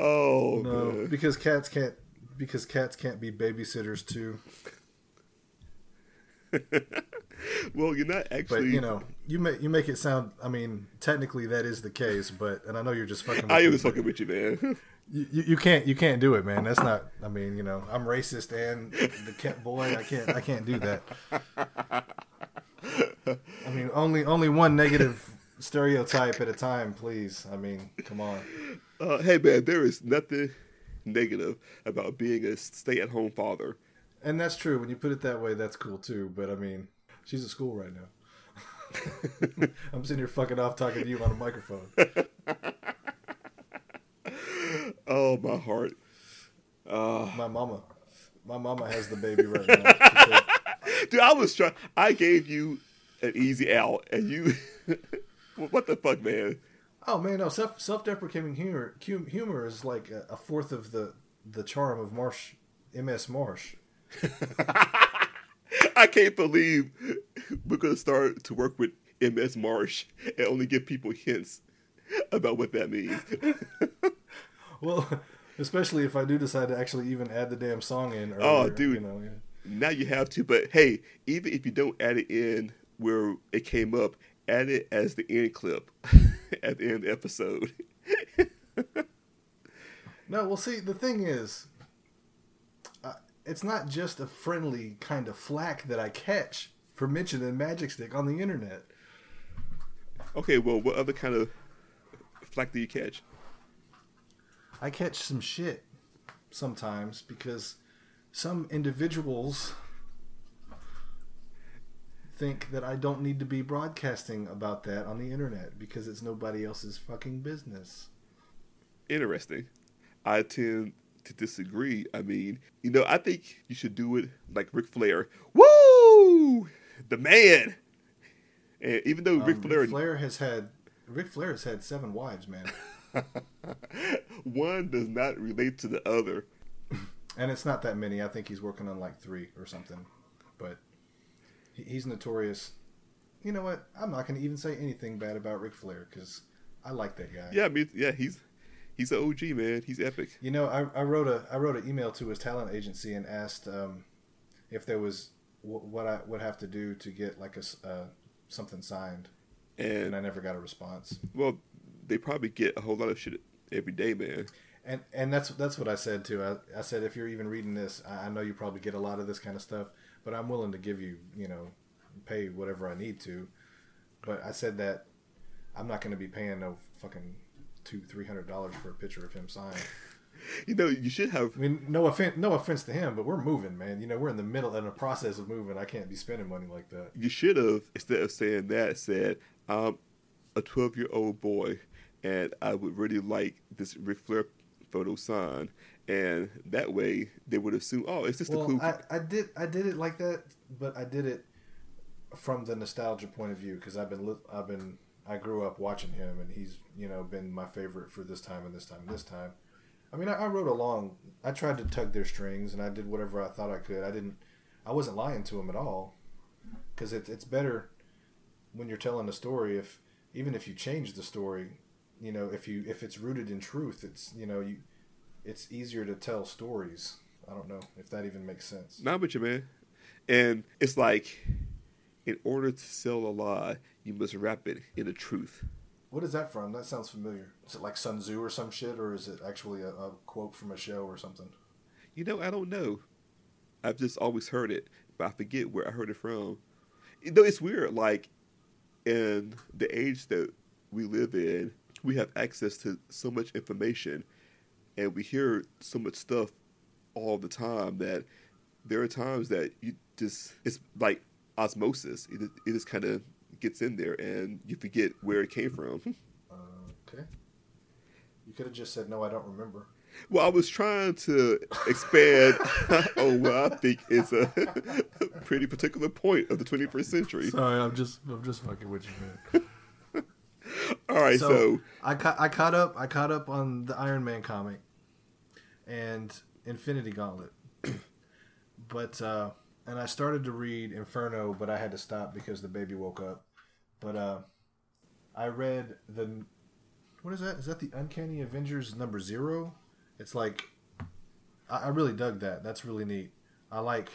Oh no, man. because cats can't. Because cats can't be babysitters too. [laughs] Well, you're not But actually. you know, you make you make it sound. I mean, technically that is the case. But and I know you're just fucking. With I am but fucking with you, man. [laughs] You, you you can't you can't do it, man. That's not. I mean, you know, I'm racist and the cat boy. I can't I can't do that. I mean, only only one negative stereotype at a time, please. I mean, come on. Uh, hey, man, there is nothing negative about being a stay-at-home father. And that's true. When you put it that way, that's cool too. But I mean, she's at school right now. [laughs] I'm sitting here fucking off talking to you on a microphone. [laughs] Oh, my heart. My mama, my mama has the baby right now. Said, [laughs] Dude, I was trying. I gave you an easy out, and you. what the fuck, man? Oh man, no self self deprecating humor humor is like a, a fourth of the the charm of Marsh, M.S. Marsh. [laughs] I can't believe we're gonna start to work with MS Marsh and only give people hints about what that means. [laughs] Well, especially if I do decide to actually even add the damn song in. Oh, earlier, Oh, dude. you know, yeah. now you have to, but hey, even if you don't add it in where it came up, add it as the end clip [laughs] [laughs] at the end of the episode. [laughs] No, well, see, the thing is, uh, it's not just a friendly kind of flack that I catch for mentioning Magic Stick on the internet. Okay, well, what other kind of flack do you catch? I catch some shit sometimes because some individuals think that I don't need to be broadcasting about that on the internet because it's nobody else's fucking business. Interesting. I tend to disagree. I mean, you know, I think you should do it like Ric Flair. Woo! The man! And even though Ric Um, Flair, Ric Flair has had Ric Flair has had seven wives, man, [laughs] one does not relate to the other. and it's not that many. I think he's working on like three or something, he's notorious you know what? I'm not going to even say anything bad about Ric Flair because I like that guy. Yeah, I mean, yeah, he's he's an OG man. He's epic. You know, I, I wrote a I wrote an email to his talent agency and asked um, if there was w- what I would have to do to get like a uh, something signed, and And I never got a response. well, they probably get a whole lot of shit every day, man. And and that's that's what I said too. I, I said if you're even reading this, I, I know you probably get a lot of this kind of stuff, but I'm willing to give you you know pay whatever I need to. But I said that I'm not going to be paying no fucking two three hundred dollars for a picture of him signed. [laughs] You know, you should have. I mean, no offense, no offense to him, but we're moving, man. You know, we're in the middle in the process of moving. I can't be spending money like that. You should have instead of saying that said, "I'm a 12 year old boy, and I would really like this Ric Flair photo signed." And that way, they would assume, "Oh, it's just a Well, cool." I, I did I did it like that, but I did it from the nostalgia point of view because I've been I've been I grew up watching him, and he's you know been my favorite for this time and this time and this time. I mean, I, I wrote along. I tried to tug their strings, and I did whatever I thought I could. I didn't. I wasn't lying to him at all, because it's it's better when you're telling a story if even if you change the story, you know, if you if it's rooted in truth, it's you know you it's easier to tell stories. I don't know if that even makes sense. Not with you, man. And it's like, in order to sell a lie, you must wrap it in the truth. What is that from? That sounds familiar. Is it like Sun Tzu or some shit, or is it actually a, a quote from a show or something? You know, I don't know. I've just always heard it, but I forget where I heard it from. You know, it's weird. Like, in the age that we live in, we have access to so much information, and we hear so much stuff all the time that there are times that you just it's like osmosis. It, it just kind of gets in there, and you forget where it came from. [laughs] Okay. You could have just said no. I don't remember. Well, I was trying to expand [laughs] on what I think is a [laughs] pretty particular point of the 21st century. Sorry, I'm just I'm just fucking with you, man. All right, so, so I ca- I caught up I caught up on the Iron Man comic and Infinity Gauntlet, but uh, and I started to read Inferno, but I had to stop because the baby woke up. But uh, I read the what is that? Is that the Uncanny Avengers number zero? It's like I, I really dug that. That's really neat. I like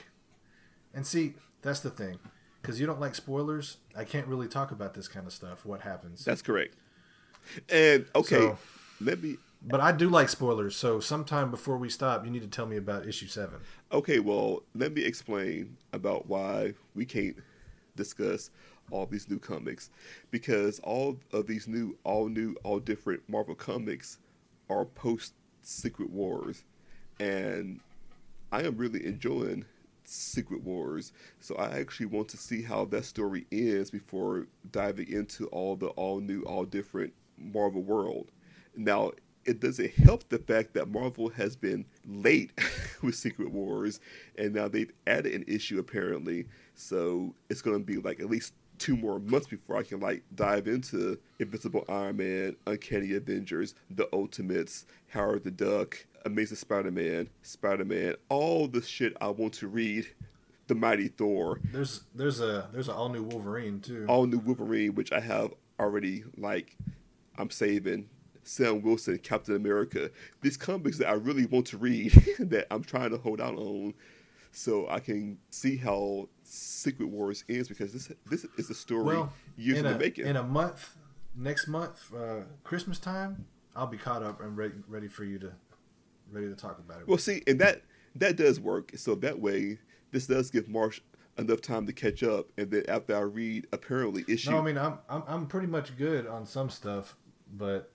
and see that's the thing because you don't like spoilers. I can't really talk about this kind of stuff. What happens? that's correct. And okay, So- let me. But I do like spoilers, so sometime before we stop, you need to tell me about issue seven. Okay, well, let me explain about why we can't discuss all these new comics because all of these new, all new, all different Marvel comics are post Secret Wars, and I am really enjoying Secret Wars. So I actually want to see how that story ends before diving into all the all new, all different Marvel world. Now, it doesn't help the fact that Marvel has been late [laughs] with Secret Wars, and now they've added an issue apparently. So it's going to be like at least two more months before I can like dive into Invincible Iron Man, Uncanny Avengers, The Ultimates, Howard the Duck, Amazing Spider-Man, Spider-Man, all the shit I want to read. The Mighty Thor, There's there's a there's an all new Wolverine too. all new Wolverine, which I have already like I'm saving. Sam Wilson, Captain America. These comics that I really want to read [laughs] that I'm trying to hold out on so I can see how Secret Wars ends because this this is a story well, years in in a, the making. in a month, next month, uh, Christmas time, I'll be caught up and ready ready for you to ready to talk about it. well, see, and that that does work. So that way, this does give Marsh enough time to catch up, and then after I read apparently issue no, I mean I'm, I'm I'm pretty much good on some stuff, but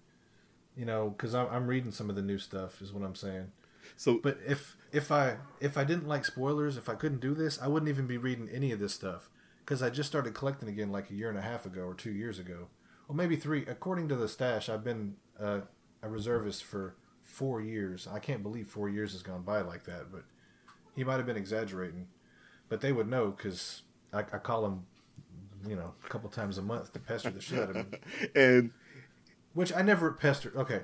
you know, because I'm I'm reading some of the new stuff is what I'm saying. so But if if I if I didn't like spoilers, if I couldn't do this, I wouldn't even be reading any of this stuff because I just started collecting again like a year and a half ago or two years ago, or maybe three. According to the stash, I've been uh, a reservist for four years. I can't believe four years has gone by like that, but he might have been exaggerating. But they would know because I, I call him, you know, a couple times a month to pester the shit out of him. [laughs] and Which I never pester. Okay.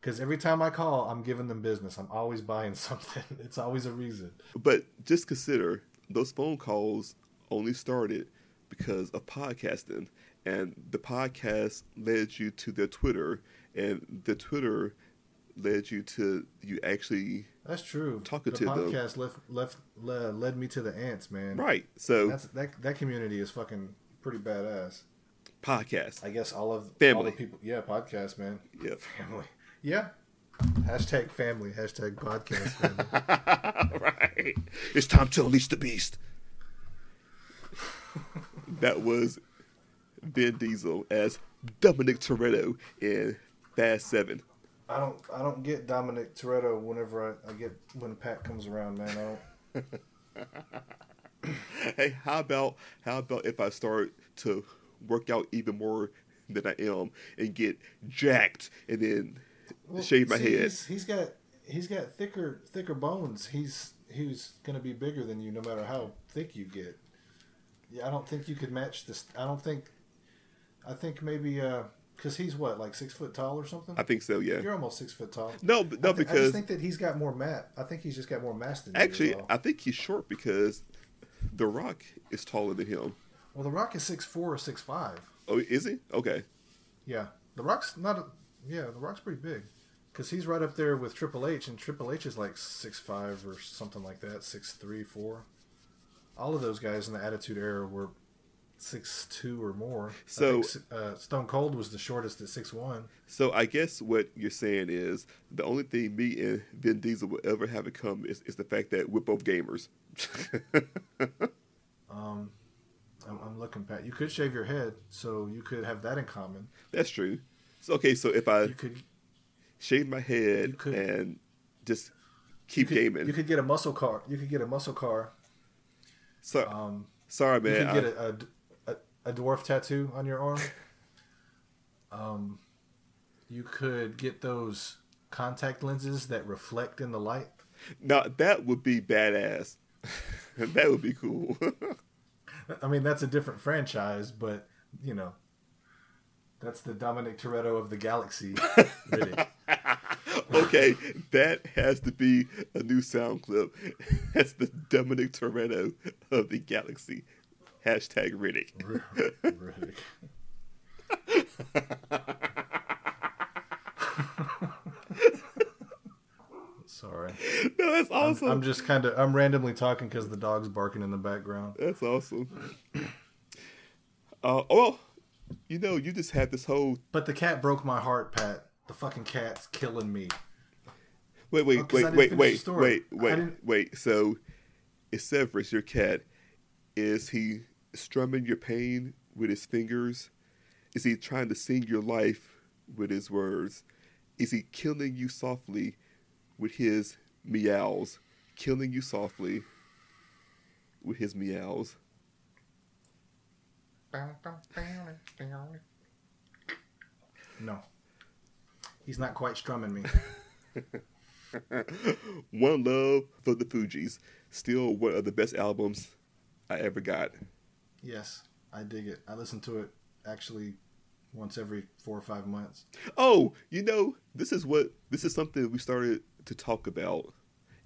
Because every time I call, I'm giving them business. I'm always buying [laughs] something. It's always a reason. But just consider those phone calls only started because of podcasting, and the podcast led you to their Twitter, and the Twitter led you to you actually That's true. Talking the to them. podcast left left le- led me to the ants, man. right. So That's that that community is fucking pretty badass. Podcast. I guess all of all Family. the people. Yeah, podcast, man. Yeah, Family. Yeah. Hashtag family. Hashtag podcast. [laughs] Family. right. It's time to unleash the beast. that was Vin Diesel as Dominic Toretto in Fast Seven. I don't. I don't get Dominic Toretto whenever I, I get when Pat comes around, man. I don't. [laughs] Hey, how about how about if I start to work out even more [laughs] than I am and get jacked and then Well, shave my see, head? He's, he's got he's got thicker thicker bones. He's he's gonna be bigger than you no matter how thick you get. Yeah, I don't think you could match this. I don't think. I think maybe uh, because he's what like six foot tall or something. I think so. Yeah. You're almost six foot tall. No, but- no, I I because just think that he's got more mat. I think he's just got more mass than you. actually. I think he's short because The Rock is taller than him. Well, the Rock is six four or six five. Oh, is he? Okay. Yeah, the Rock's not. A, yeah, the Rock's pretty big. Because he's right up there with Triple H, and Triple H is like six five or something like that, six three, four. All of those guys in the Attitude Era were six two or more. So- think, uh, Stone Cold was the shortest at six one. So I guess what you're saying is the only thing me and Vin Diesel will ever have in common is, is the fact that we're both gamers. [laughs] I'm, I'm looking, Pat. You could shave your head, so you could have that in common. That's true. So okay, so if I You could shave my head could- and just you keep could, gaming, You could get a muscle car. You could get a muscle car. so Um, sorry, man. You could get I- a, a, a dwarf tattoo on your arm. [laughs] Um, you could get those contact lenses that reflect in the light. now that would be badass. [laughs] that would be cool. [laughs] I mean, that's a different franchise, but you know, that's the Dominic Toretto of the galaxy. Riddick. [laughs] okay, that has to be a new sound clip. [laughs] That's the Dominic Toretto of the galaxy. Hashtag Riddick. Riddick. [laughs] Sorry, [laughs] No, that's I'm, awesome. I'm just kind of I'm randomly talking because the dog's barking in the background. That's awesome. Uh, well, you know, you just had this whole. But the cat broke my heart, Pat. The fucking cat's killing me. Wait, wait, Oh, wait, wait, wait, wait, wait, wait. So, is Severus your cat? Is he strumming your pain with his fingers? Is he trying to sing your life with his words? Is he killing you softly with his meows? Killing you softly with his meows. No. He's not quite strumming me. [laughs] One Love for the Fugees. Still one of the best albums I ever got. yes, I dig it. I listen to it actually once every four or five months. Oh, you know, this is what this is something we started to talk about,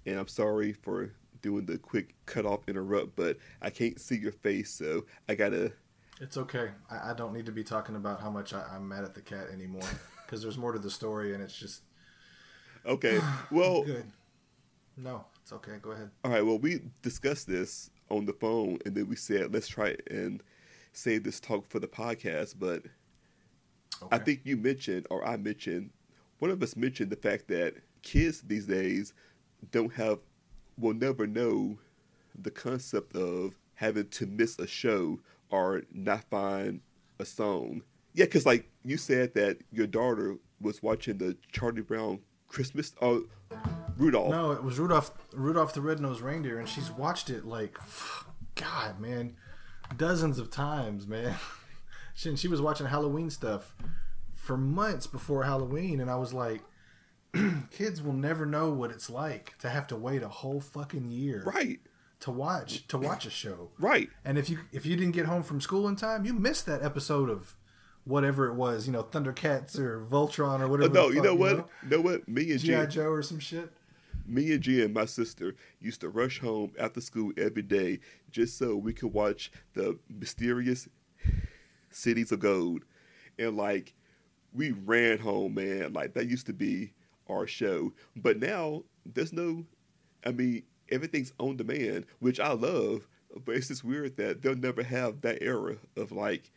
and I'm sorry for doing the quick cut off interrupt, but I can't see your face, so I gotta. It's okay. I, I don't need to be talking about how much I, I'm mad at the cat anymore [laughs] because there's more to the story and it's just Okay, [sighs] well, good. No, it's okay. Go ahead. all right. Well, we discussed this on the phone, and then we said let's try and save this talk for the podcast. But Okay. I think you mentioned, or I mentioned, one of us mentioned the fact that kids these days don't have, will never know the concept of having to miss a show or not find a song. Yeah, because like you said that your daughter was watching the Charlie Brown Christmas, oh, Rudolph. No, it was Rudolph Rudolph the Red-Nosed Reindeer, and she's watched it like, [sighs] God, man, dozens of times, man. [laughs] she, she was watching Halloween stuff for months before Halloween, and I was like, [clears throat] kids will never know what it's like to have to wait a whole fucking year Right, to watch to watch a show. [clears throat] right. And if you if you didn't get home from school in time, you missed that episode of whatever it was, you know, Thundercats or Voltron or Uh, whatever. no, the you fuck, know what? You know what? Me and GI G, Joe or some shit. me and G and my sister used to rush home after school every day just so we could watch the mysterious cities of gold. And like we ran home, man. Like that used to be our show. But now there's no I mean, everything's on demand, which I love, but it's just weird that they'll never have that era of like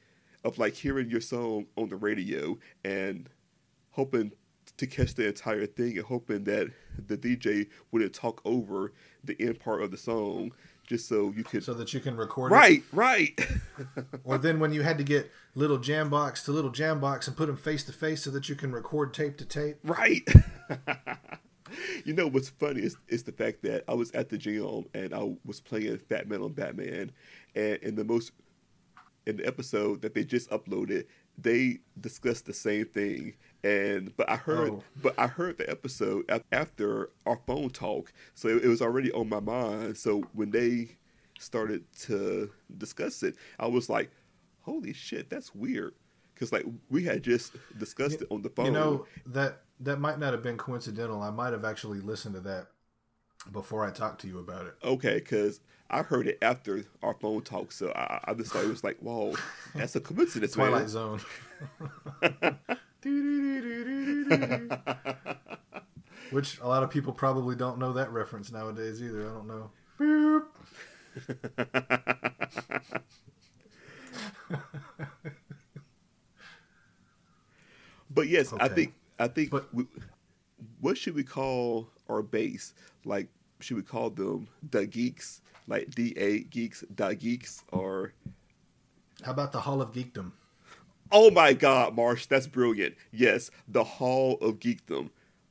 of like hearing your song on the radio and hoping to catch the entire thing and hoping that the DJ wouldn't talk over the end part of the song just so you could so that you can record it. Right, right. [laughs] Or then when you had to get little jam box to little jam box and put them face to face so that you can record tape to tape. Right. [laughs] you know what's funny is, is the fact that I was at the gym and I was playing Fat Man on Batman, and in the most in the episode that they just uploaded, they discussed the same thing. And but I heard, Oh. but I heard the episode after our phone talk, so it, it was already on my mind. So when they started to discuss it, I was like, "Holy shit, that's weird," because like we had just discussed it on the phone. You know that that might not have been coincidental. I might have actually listened to that before I talked to you about it. Okay, because I heard it after our phone talk, so I, I just thought it was like, "Whoa, that's a coincidence, [laughs] Twilight man." Zone. [laughs] [laughs] Which a lot of people probably don't know that reference nowadays either. I don't know. [laughs] But yes, I think I think. But- we, what should we call our base? Like, should we call them the geeks, like D A geeks, the geeks, or? How about the Hall of Geekdom? Oh my God, Marsh, that's brilliant. Yes, the Hall of Geekdom.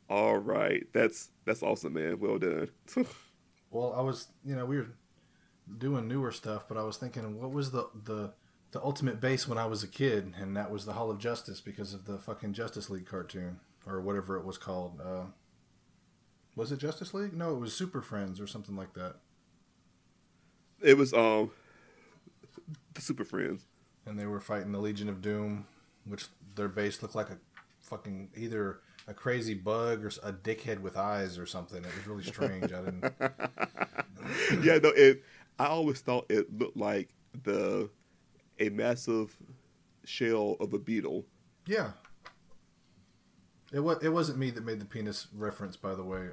All right, that's that's awesome, man. Well done. [laughs] Well, I was, you know, we were doing newer stuff, but I was thinking, what was the the the ultimate base when I was a kid, and that was the Hall of Justice because of the fucking Justice League cartoon or whatever it was called. Uh, was it Justice League? No, it was Super Friends or something like that. it was um, the Super Friends. And they were fighting the Legion of Doom, which their base looked like a fucking either a crazy bug or a dickhead with eyes or something. It was really strange. I didn't. [laughs] yeah, no, it. I always thought it looked like the a massive shell of a beetle. Yeah. It was. It wasn't me that made the penis reference, by the way.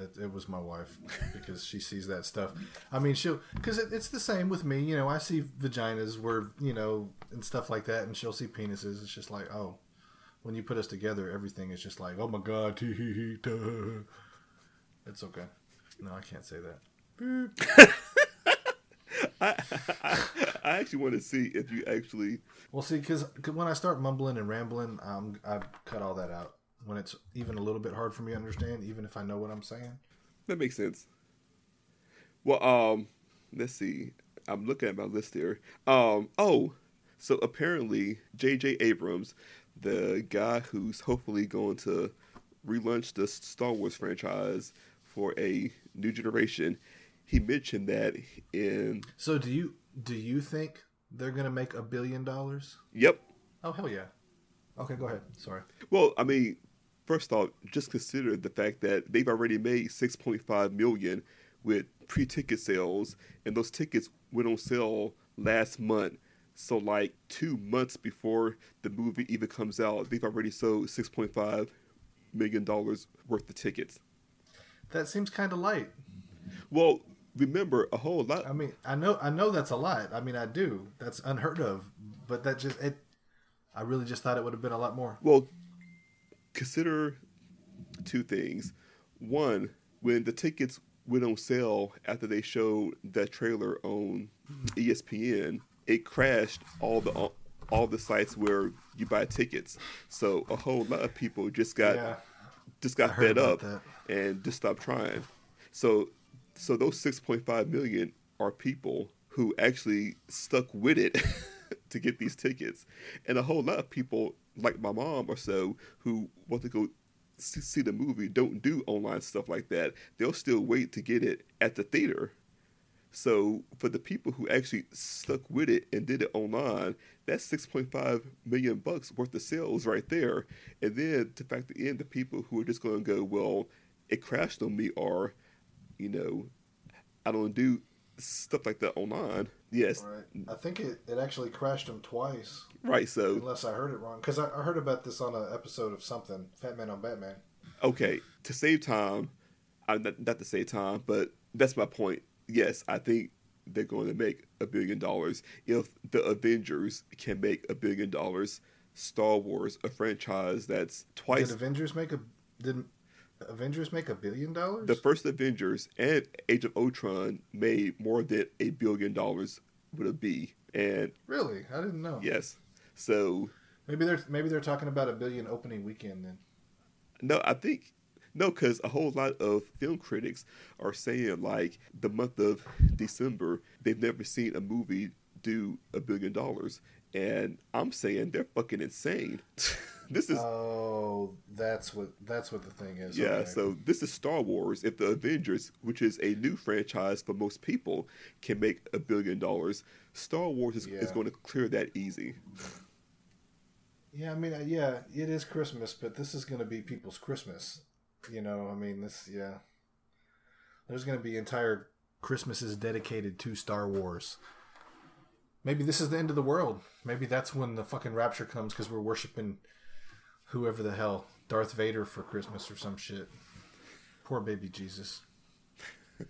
It, it was my wife because she sees that stuff. I mean, she'll because it, it's the same with me. You know, I see vaginas where you know and stuff like that, and she'll see penises. It's just like, oh, when you put us together, everything is just like, oh my god, tee hee hee, duh. It's okay. No, I can't say that. [laughs] I actually want to see if you actually. Well, see, because when I start mumbling and rambling, um, I cut all that out. When it's even a little bit hard for me to understand, even if I know what I'm saying. That makes sense. Well, um, let's see. I'm looking at my list here. Um, oh, so apparently J.J. Abrams, the guy who's hopefully going to relaunch the Star Wars franchise for a new generation, he mentioned that in. So do you do you think they're gonna make a billion dollars? Yep. Oh hell yeah. Okay, go ahead. Sorry. Well, I mean, first off, just consider the fact that they've already made 6.5 million with pre-ticket sales, and those tickets went on sale last month. So, like two months before the movie even comes out, they've already sold 6.5 million dollars worth of tickets. That seems kind of light. Well, remember a whole lot. I mean, I know I know that's a lot. I mean, I do. That's unheard of. But that just it. I really just thought it would have been a lot more. Well, consider two things. One, when the tickets went on sale after they showed that trailer on ESPN, it crashed all the all the sites where you buy tickets. So a whole lot of people just got Yeah. just got fed up about and just stopped trying. So so those 6.5 million are people who actually stuck with it [laughs] to get these tickets. And a whole lot of people like my mom or so who want to go see, the movie don't do online stuff like that. They'll still wait to get it at the theater. So for the people who actually stuck with it and did it online, that's 6.5 million bucks worth of sales right there. And then to factor in the end the people who are just going to go, well, it crashed on me are, you know, I don't do stuff like that online. Yes, Right. I think it, it actually crashed him twice, right. So unless I heard it wrong. Because I, I heard about this on an episode of something, Fat Man on Batman. okay, to save time, I not, not to save time, but that's my point. Yes, I think they're going to make a billion dollars if the Avengers can make a billion dollars. Star Wars, a franchise that's twice Did Avengers make a did Avengers make a billion dollars? the first Avengers and Age of Ultron made more than a billion dollars with a B. And really? I didn't know. yes, so Maybe they're maybe they're talking about a billion opening weekend then. no, I think no, because a whole lot of film critics are saying like the month of December they've never seen a movie do a billion dollars, and I'm saying they're fucking insane. [laughs] this is Oh, that's what that's what the thing is. Yeah, Okay. so this is Star Wars. If the Avengers, which is a new franchise for most people, can make a billion dollars, Star Wars is, is going to clear that easy. Yeah, I mean, uh, yeah, it is Christmas, but this is going to be people's Christmas. You know, I mean, this, yeah. There's going to be entire Christmases dedicated to Star Wars. Maybe this is the end of the world. Maybe that's when the fucking rapture comes because we're worshiping whoever the hell, Darth Vader for Christmas or some shit. Poor baby Jesus. [laughs]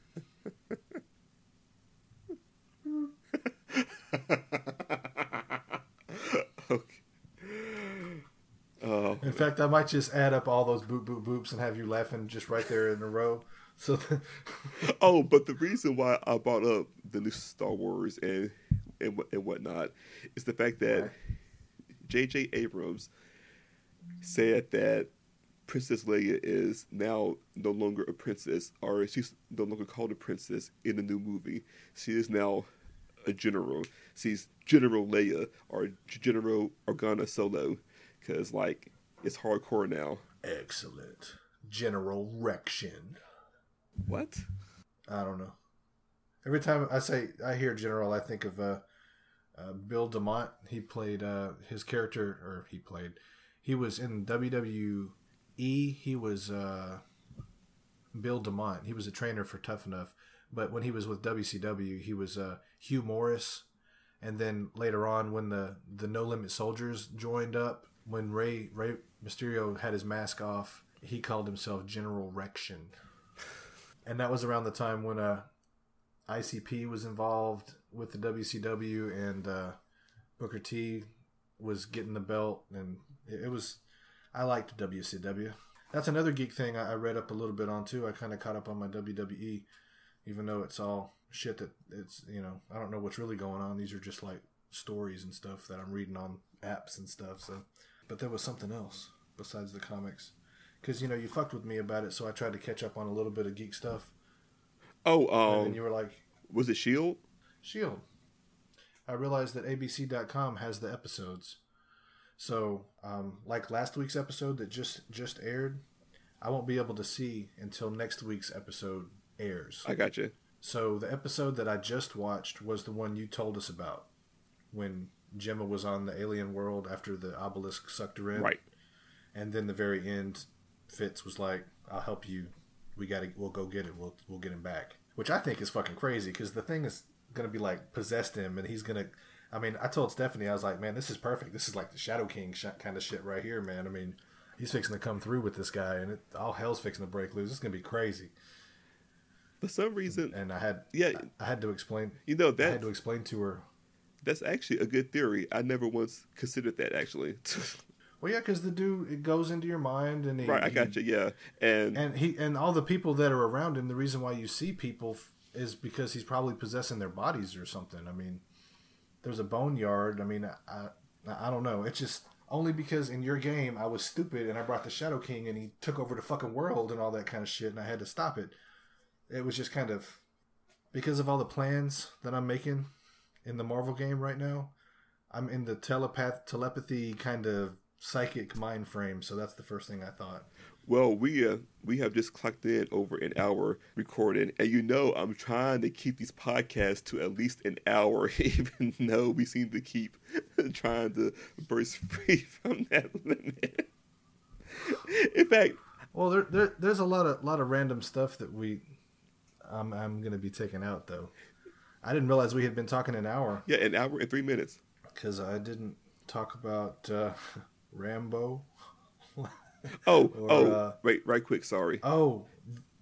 okay. Uh, In fact, I might just add up all those boop boop boops and have you laughing just right there in a row. So, that, [laughs] oh, but the reason why I brought up the new Star Wars and and, and whatnot is the fact that. J.J. Abrams said that Princess Leia is now no longer a princess, or she's no longer called a princess in the new movie. She is now a general. She's General Leia or General Organa Solo, because like it's hardcore now. excellent. General Rection. What? I don't know. Every time I say I hear General, I think of uh, uh, Bill DeMott. He played uh, his character, or he played. He was in WWE. He was uh, Bill DeMott. He was a trainer for Tough Enough, but when he was with WCW, he was uh, Hugh Morris. And then later on, when the the No Limit Soldiers joined up, when Rey Rey Mysterio had his mask off, he called himself General Rection and that was around the time when uh, ICP was involved with the WCW, and uh, Booker T was getting the belt, and it, it was. I liked WCW. That's another geek thing I, I read up a little bit on too. I kind of caught up on my WWE, even though it's all shit that it's you know I don't know what's really going on. These are just like stories and stuff that I'm reading on apps and stuff. So, but there was something else besides the comics because you know you fucked with me about it, so I tried to catch up on a little bit of geek stuff, Oh, and um, then you were like, was it Shield? "Shield." I realized that ABC.com has the episodes, so um, like last week's episode that just just aired, I won't be able to see until next week's episode airs. I got you. So the episode that I just watched was the one you told us about when Jemma was on the alien world after the obelisk sucked her in. Right. And then the very end, Fitz was like, "I'll help you. We got to. We'll go get it. We'll we'll get him back." Which I think is fucking crazy because the thing is gonna be like possessed him, and he's gonna. I mean, I told Stephanie, I was like, "Man, this is perfect. This is like the Shadow King sh- kind of shit right here, man. I mean, he's fixing to come through with this guy, and it, all hell's fixing to break loose. It's gonna be crazy." For some reason, And I had, yeah, I had to explain. you know that I had to explain to her. that's actually a good theory. I never once considered that actually. [laughs] Well, yeah, because the dude it goes into your mind, and he, right, I he- got you. Yeah, and, and he and all the people that are around him. The reason why you see people is because he's probably possessing their bodies or something. I mean, there's a boneyard. I mean, I I, I don't know. It's just only because in your game I was stupid and I brought the Shadow King and he took over the fucking world and all that kind of shit, and I had to stop it. It was just kind of because of all the plans that I'm making in the Marvel game right now. I'm in the telepath telepathy kind of psychic mind frame, so that's the first thing I thought. Well, we uh, we have just clocked in over an hour recording, and you know I'm trying to keep these podcasts to at least an hour, [laughs] even though we seem to keep [laughs] trying to burst [laughs] free from that limit. In fact, Well, there, there there's a lot of lot of random stuff that we I'm I'm gonna be taking out though. I didn't realize we had been talking an hour Yeah, an hour and three minutes. because I didn't talk about uh, Rambo. [laughs] Oh, Or, oh, uh, wait, right quick. Sorry. Oh,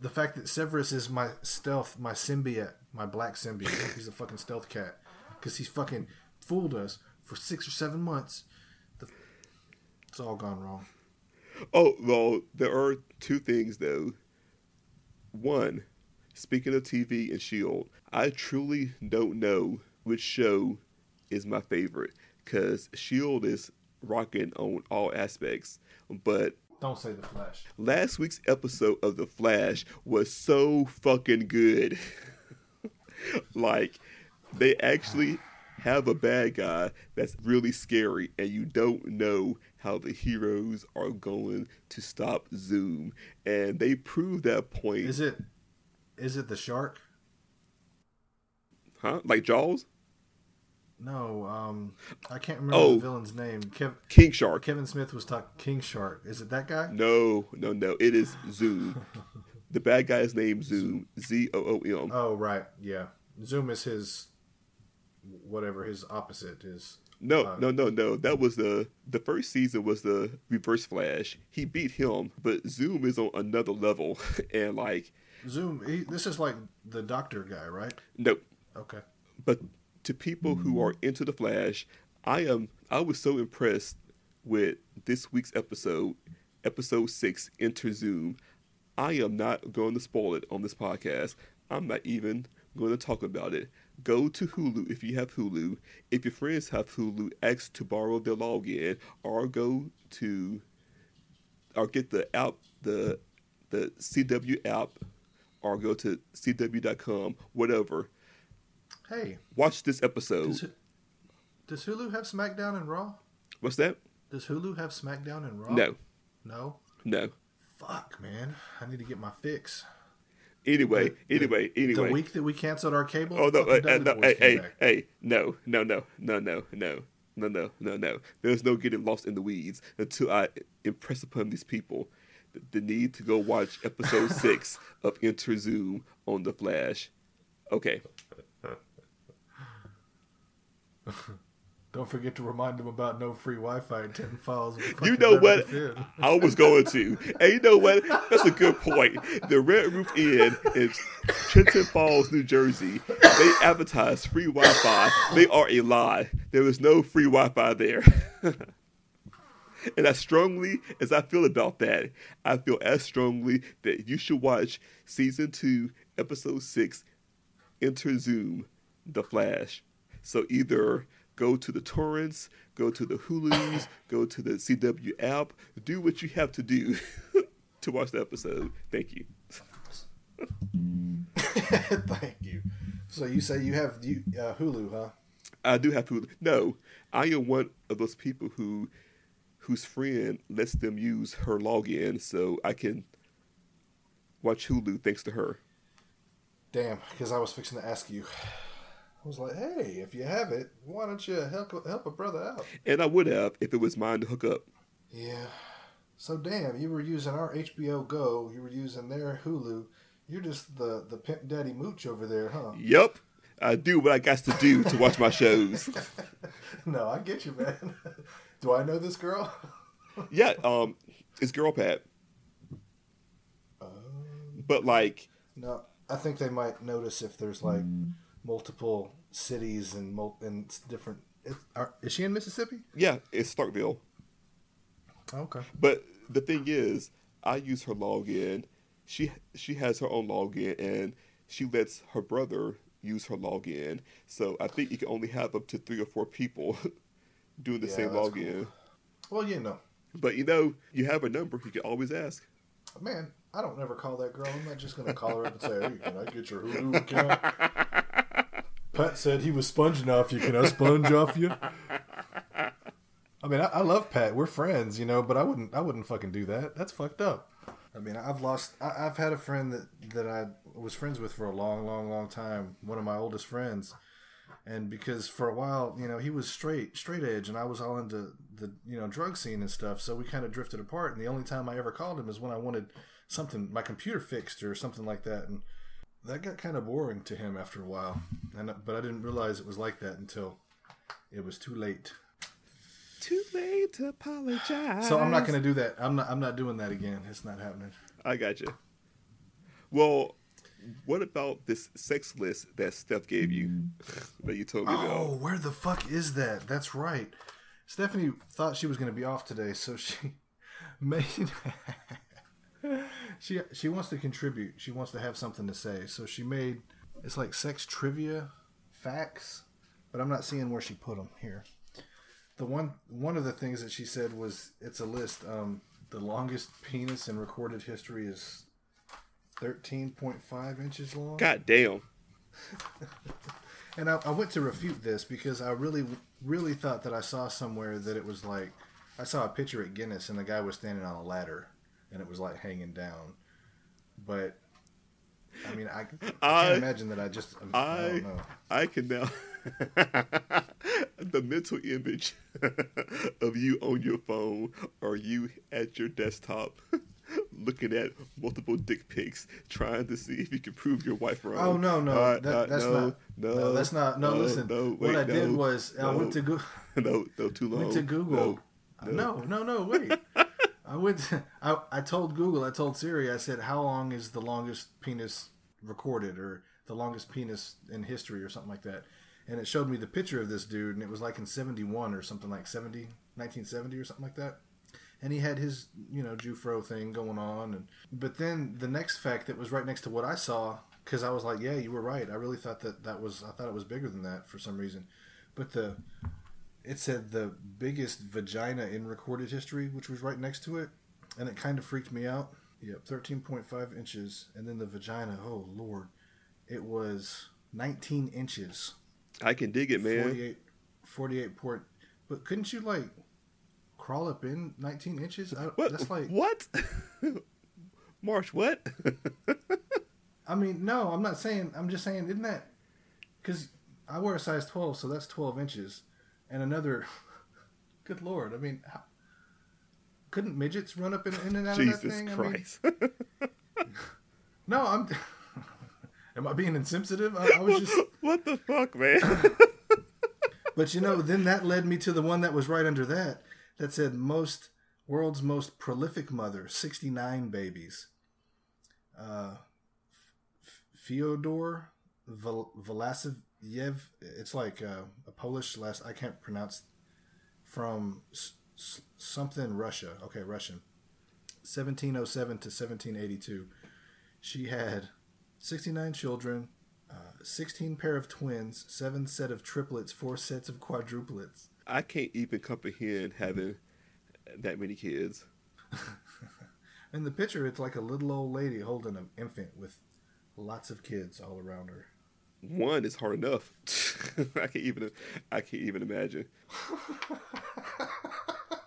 the fact that Severus is my stealth, my symbiote, my black symbiote. He's a fucking stealth cat because he's fucking fooled us for six or seven months. The, it's all gone wrong. Oh, well, there are two things though. One, speaking of TV and Shield, I truly don't know which show is my favorite because Shield is rocking on all aspects, but Don't say the Flash. last week's episode of The Flash was so fucking good. [laughs] like, they actually have a bad guy that's really scary, and you don't know how the heroes are going to stop Zoom. And they prove that point. Is it? Is it the shark? huh? Like Jaws? No, um, I can't remember Oh. the villain's name. Kev, King Shark. Kevin Smith was talking King Shark. Is it that guy? No, no, no. It is Zoom. [laughs] the bad guy is named Zoom. Z O O M. Oh, right. Yeah. Zoom is his whatever his opposite is. No, Uh, no, no, no. That was the the first season was the Reverse Flash. He beat him, but Zoom is on another level, [laughs] and like, Zoom. He, this is like the Doctor guy, right? no. Okay. But to people who are into the Flash, I am. I was so impressed with this week's episode, episode six, Enter Zoom. I am not going to spoil it on this podcast. I'm not even going to talk about it. Go to Hulu if you have Hulu. If your friends have Hulu, ask to borrow their login, or go to, or get the app, the the CW app, or go to CW.com, whatever. Hey, Watch this episode. does, does Hulu have SmackDown and Raw? What's that? Does Hulu have SmackDown and Raw? No, No. no. Fuck, man. I need to get my fix. Anyway, The- anyway, anyway. The week that we canceled our cable. oh no, uh, uh, no, hey, hey, back. hey, no, no, no, no, no, no, no, no, no, no. There's no getting lost in the weeds until I impress upon these people the, the need to go watch episode [laughs] six of Enter Zoom on the Flash. Okay, [laughs] Don't forget to remind them about no free Wi-Fi and ten files. you know what? I was going to, and you know what? That's a good point. The Red Roof Inn in Trenton Falls, New Jersey. They advertise free Wi-Fi. They are a lie. There is no free Wi-Fi there. [laughs] and as strongly as I feel about that, I feel as strongly that you should watch season two, episode six, Enter Zoom, The Flash. So either go to the torrents, go to the Hulu's, go to the CW app, do what you have to do [laughs] to watch the episode. Thank you. [laughs] Thank you. So you say you have you, uh, Hulu, huh? I do have Hulu. No, I am one of those people who whose friend lets them use her login so I can watch Hulu thanks to her. Damn, because I was fixing to ask you. I was like, hey, if you have it, why don't you help help a brother out? And I would have if it was mine to hook up. Yeah. So damn, you were using our HBO Go, you were using their Hulu. You're just the the pimp daddy mooch over there, huh? Yep. I do what I got to do to watch my shows. [laughs] no, I get you, man. [laughs] Do I know this girl? [laughs] Yeah, um, it's girl pad. But like, No, I think they might notice if there's like multiple cities and and different. It, are, is she in Mississippi? yeah, it's Starkville. Okay. But the thing is, I use her login. She she has her own login, and she lets her brother use her login. So I think you can only have up to three or four people [laughs] doing the Yeah, same login. Well, you know, But you know, you have a number. You can always ask. man, I don't ever call that girl. I'm not just gonna call her up and say, "Hey, can I get your Hulu account?" [laughs] Pat said he was sponging off you. Can I sponge off you? I mean, I, I love Pat. We're friends, you know, but I wouldn't. I wouldn't fucking do that. That's fucked up. I mean, I've lost. I, I've had a friend that that I was friends with for a long, long, long time. One of my oldest friends, and because for a while, you know, he was straight straight edge, and I was all into the you know drug scene and stuff. So we kind of drifted apart. And the only time I ever called him is when I wanted something, my computer fixed or something like that, and that got kind of boring to him after a while. And but I didn't realize it was like that until it was too late. Too late to apologize. So I'm not going to do that. I'm not. I'm not doing that again. It's not happening. I got you. Well, what about this sex list that Steph gave you mm. that you told me Oh, about? where the fuck is that? That's right. Stephanie thought she was going to be off today, so she [laughs] made. She she wants to contribute. She wants to have something to say, so she made. It's like sex trivia, facts, but I'm not seeing where she put them here. The one one of the things that she said was it's a list. Um, the longest penis in recorded history is 13.5 inches long. God damn. [laughs] And I, I went to refute this because I really, really thought that I saw somewhere that it was like I saw a picture at Guinness and the guy was standing on a ladder and it was like hanging down. But I mean, I, I I- can't imagine that I just I, I don't know. I can now [laughs] the mental image [laughs] of you on your phone or you at your desktop [laughs] looking at multiple dick pics trying to see if you can prove your wife wrong. Oh no, no, Uh, that, uh, that's no, not. no, No, that's not. No, no, listen. no, what wait, I did was I went to no. go. no, no, too long. went to Google. No, no, no, wait. I. To, I I told Google. I told Siri. I said, "How long is the longest penis recorded, or the longest penis in history, or something like that?" And it showed me the picture of this dude, and it was like in '71 or something like 70, 1970 or something like that. And he had his, you know, Jufro thing going on, and but then the next fact that was right next to what I saw, because I was like, "Yeah, you were right." I really thought that that was. I thought it was bigger than that for some reason, but the it said the biggest vagina in recorded history, which was right next to it, and it kind of freaked me out. Yep, thirteen point five inches, and then the vagina. Oh lord, it was nineteen inches. I can dig it, man. 48, 48 port. But couldn't you like crawl up in nineteen inches? I, What? That's like. what? [laughs] Marsh, what? [laughs] I mean, no, I'm not saying. I'm just saying, isn't that? Because I wear a size twelve, so that's twelve inches, and another. Good lord! I mean, how, couldn't midgets run up in, in and out of that Jesus thing? I mean, Christ. no, I'm. Am I being insensitive? I, I was just. what the fuck, man? But you know, then that led me to the one that was right under that that said most world's most prolific mother, 69 babies. Uh, F- Fyodor Vel- Velasevyev, it's like uh, a Polish last, I can't pronounce, from s- s- something Russia. Okay, Russian. 1707 to 1782. She had 69 children, uh, 16 pair of twins, 7 set of triplets, 4 sets of quadruplets. I can't even comprehend having that many kids. [laughs] In the picture, it's like a little old lady holding an infant with lots of kids all around her. One is hard enough. [laughs] I can't even. I can't even imagine. [laughs]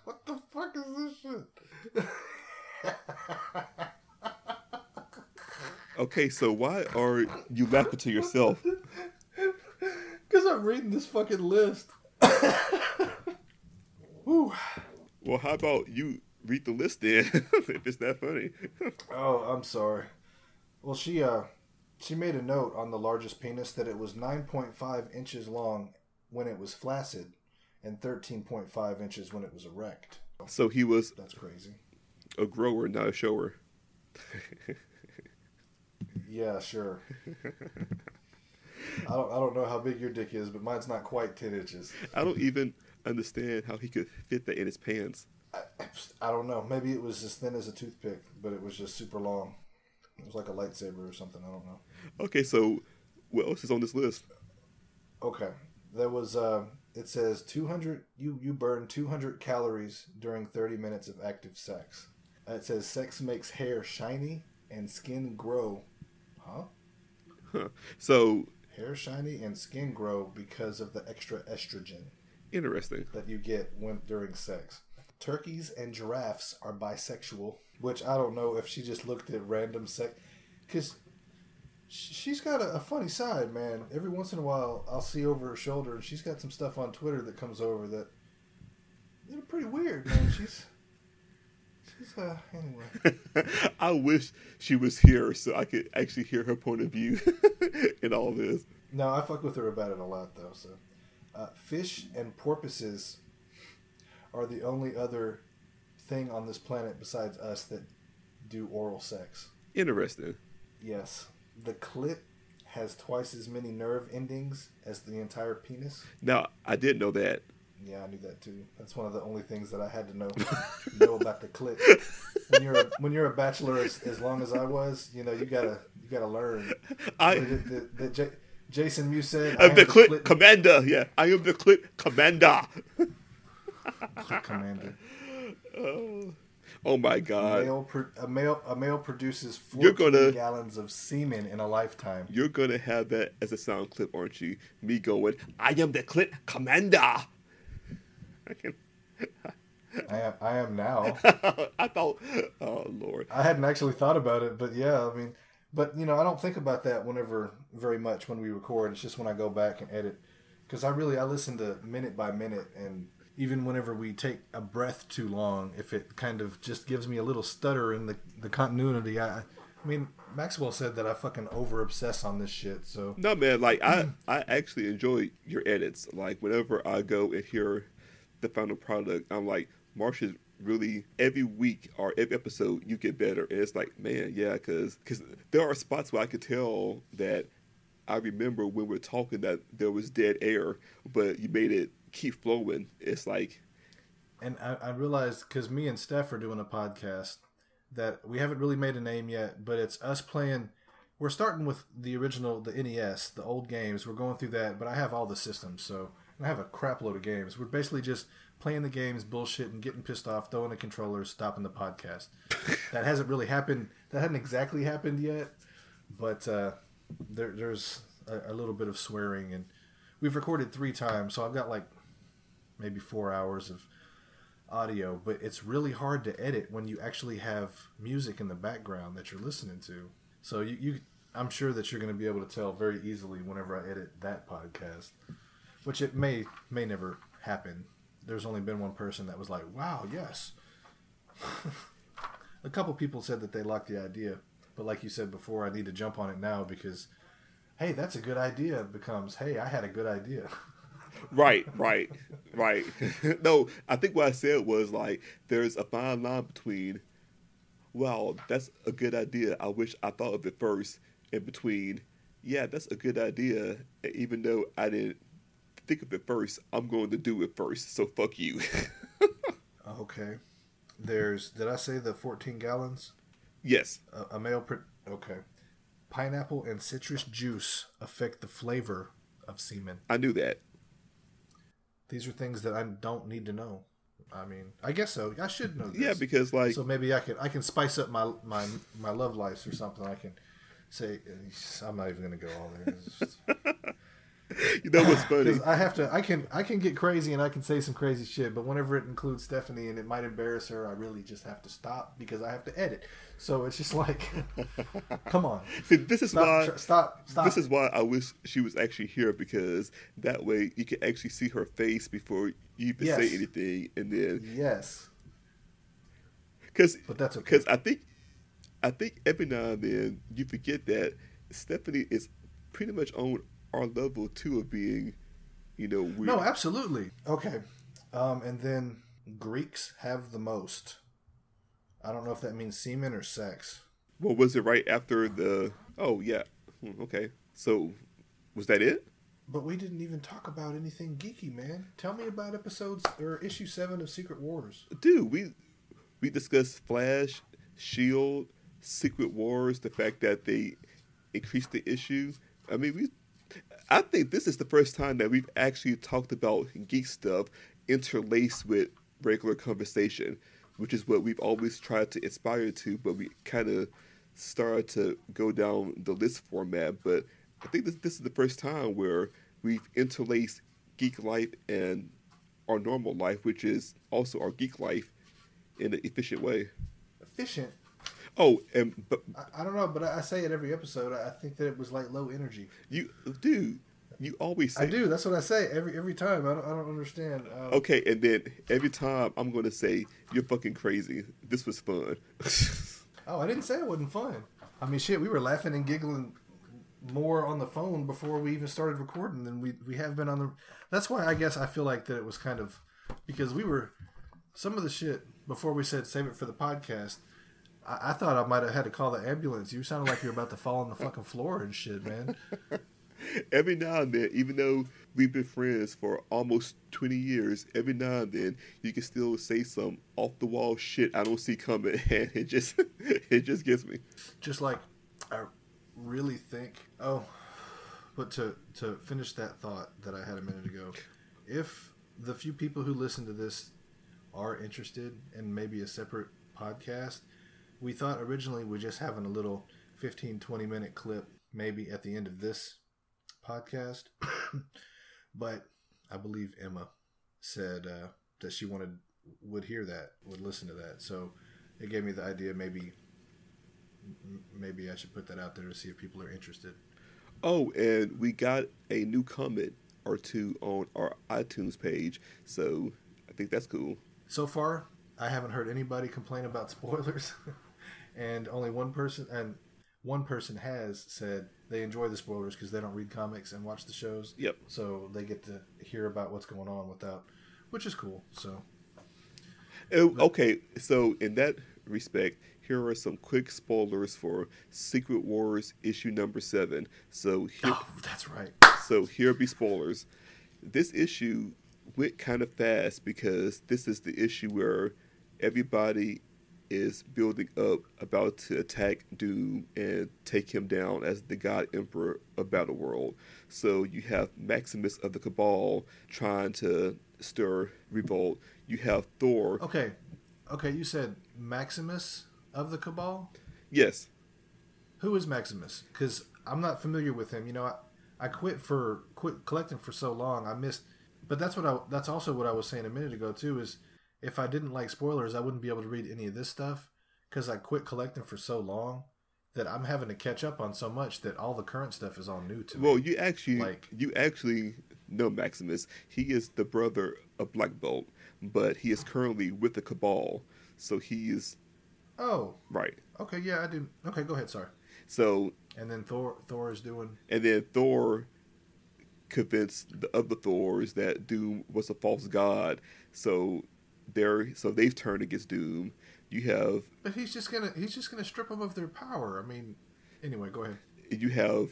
what the fuck is this shit? [laughs] Okay, so why are you laughing to yourself? Because I'm reading this fucking list. [coughs] Whew. Well, how about you read the list then? if it's that funny. Oh, I'm sorry. Well, she uh, she made a note on the largest penis that it was 9.5 inches long when it was flaccid, and 13.5 inches when it was erect. So he was That's crazy. a grower, not a shower. [laughs] Yeah, sure. I don't I don't know how big your dick is, but mine's not quite 10 inches. I don't even understand how he could fit that in his pants. I, I don't know. Maybe it was as thin as a toothpick, but it was just super long. It was like a lightsaber or something. I don't know. Okay, so what else is on this list? Okay. There was uh it says 200 you you burn 200 calories during 30 minutes of active sex. Uh, It says sex makes hair shiny and skin grow. Huh? Huh? So Hair shiny and skin grow because of the extra estrogen interesting. that you get when during sex. Turkeys and giraffes are bisexual, which I don't know if she just looked at random sex cuz She's got a, a funny side, man. Every once in a while, I'll see over her shoulder, and she's got some stuff on Twitter that comes over that they're pretty weird, man. [laughs] She's she's uh anyway. [laughs] I wish she was here so I could actually hear her point of view [laughs] in all this. No, I fuck with her about it a lot though. So, uh, fish and porpoises are the only other thing on this planet besides us that do oral sex. Interesting. Yes, the clit has twice as many nerve endings as the entire penis. Now I did know that. Yeah, I knew that too. That's one of the only things that I had to know [laughs] know about the clit. When you're a, when you're a bachelor as, as long as I was, you know, you gotta you gotta learn. I did- did- did J- Jason Mewes said, I'm the clip clit commander. Yeah, I am the clit commander. [laughs] clit commander. Oh, oh my god. male pro- a male a male produces 14 gonna- gallons of semen in a lifetime. You're gonna have that as a sound clip, aren't you? Me going, I am the clip commander. I can. I am I am now. [laughs] I thought, oh lord. I hadn't actually thought about it, but yeah, I mean, but you know, I don't think about that whenever very much when we record. It's just when I go back and edit, because I really I listen to minute by minute, and even whenever we take a breath too long, if it kind of just gives me a little stutter in the the continuity, I, I mean, Maxwell said that I fucking over obsess on this shit, so No man, like I, I actually enjoy your edits. Like whenever I go and hear the final product, I'm like, Marsha's really every week or every episode you get better, and it's like, man, yeah, because there are spots where I could tell that I remember when we are talking that there was dead air, but you made it keep flowing. It's like, And I, I realized because me and Steph are doing a podcast that we haven't really made a name yet, but it's us playing. We're starting with the original, the NES, the old games. We're going through that, but I have all the systems, so I have a crap load of games. We're basically just playing the games, bullshitting, getting pissed off, throwing the controllers, stopping the podcast. [laughs] that hasn't really happened. That hadn't exactly happened yet, but uh, there, there's a, a little bit of swearing, and we've recorded three times, so I've got like maybe four hours of audio, but it's really hard to edit when you actually have music in the background that you're listening to. So you, you I'm sure that you're going to be able to tell very easily whenever I edit that podcast, which it may may never happen. There's only been one person that was like, "Wow, yes." [laughs] A couple people said that they liked the idea, but like you said before, I need to jump on it now because, hey, that's a good idea. Becomes, hey, I had a good idea. [laughs] right, right, right. [laughs] no, I think what I said was like, there's a fine line between, well, that's a good idea. I wish I thought of it first, in between, yeah, that's a good idea. And even though I didn't think of it first, I'm going to do it first. So fuck you. [laughs] Okay. There's did I say the 14 gallons? yes. A, a male pro- okay. Pineapple and citrus juice affect the flavor of semen. I knew that. These are things that I don't need to know. I mean, I guess so. I should know this. Yeah, because like so maybe I can I can spice up my my my love life or something. I can say eh, I'm not even gonna go all there. Just- [laughs] [laughs] you know what's [laughs] funny? I have to, I can, I can get crazy and I can say some crazy shit, but whenever it includes Stephanie and it might embarrass her, I really just have to stop because I have to edit. So it's just like, [laughs] come on, See, this is stop, why tr- stop, stop. This is why I wish she was actually here because that way you can actually see her face before you even say anything, and then yes, because but that's okay. because I think I think every now and then you forget that Stephanie is pretty much on our level two of being, you know, weird. No, absolutely. Okay, um, and then Greeks have the most. I don't know if that means semen or sex. Well, was it right after the? Oh yeah, Hmm, okay. So was that it? But we didn't even talk about anything geeky, man. Tell me about episodes or issue seven of Secret Wars. dude, we we discussed Flash, Shield, Secret Wars, the fact that they increased the issue. I mean, we. I think this is the first time that we've actually talked about geek stuff interlaced with regular conversation, which is what we've always tried to aspire to, but we kind of started to go down the list format. But I think this this is the first time where we've interlaced geek life and our normal life, which is also our geek life, in an efficient way. Efficient. Oh, and but I, I don't know, but I, I say it every episode. I think that it was like low energy. you, dude, you always say I do. That's what I say every every time. I don't, I don't understand. Uh, Okay, and then every time I'm gonna say you're fucking crazy. This was fun. [laughs] Oh, I didn't say it wasn't fun. I mean, shit, we were laughing and giggling more on the phone before we even started recording than we we have been on the. That's why I guess I feel like that it was kind of because we were some of the shit before we said save it for the podcast. I, I thought I might have had to call the ambulance. You sounded like you were about to fall on the fucking floor and shit, man. [laughs] every now and then, even though we've been friends for almost 20 years, every now and then you can still say some off the wall shit I don't see coming, [laughs] and it just [laughs] it just gets me. just like I really think. Oh, but to to finish that thought that I had a minute ago, if the few people who listen to this are interested in maybe a separate podcast, we thought originally we're just having a little 15 20 minute clip maybe at the end of this podcast, [coughs] but I believe Emma said uh, that she wanted would hear that would listen to that, so it gave me the idea maybe maybe I should put that out there to see if people are interested. Oh, and we got a new comment or two on our iTunes page, so I think that's cool. So far, I haven't heard anybody complain about spoilers, [laughs] and only one person and one person has said they enjoy the spoilers because they don't read comics and watch the shows. Yep. So they get to hear about what's going on without, which is cool. So Oh, okay, so in that respect, here are some quick spoilers for Secret Wars issue number seven. So here, oh, that's right. so here be spoilers. This issue went kind of fast because this is the issue where everybody is building up about to attack Doom and take him down as the God Emperor of Battleworld. So you have Maximus of the Cabal trying to stir revolt. You have Thor. Okay, okay. You said Maximus of the Cabal. Yes. Who is Maximus? Because I'm not familiar with him. You know, I, I quit for quit collecting for so long. I missed, but that's what I. That's also what I was saying a minute ago too. Is if I didn't like spoilers, I wouldn't be able to read any of this stuff because I quit collecting for so long that I'm having to catch up on so much that all the current stuff is all new to me. Well, you actually Like- you actually know Maximus. He is the brother of Black Bolt, but he is currently with the Cabal. So he is oh, right. okay, yeah, I do. Okay, go ahead. Sorry. So And then Thor. Thor is doing. and then Thor convinced the other Thors that Doom was a false god. So they're so they've turned against Doom. You have But he's just gonna. He's just gonna strip them of their power. I mean, anyway, go ahead. you have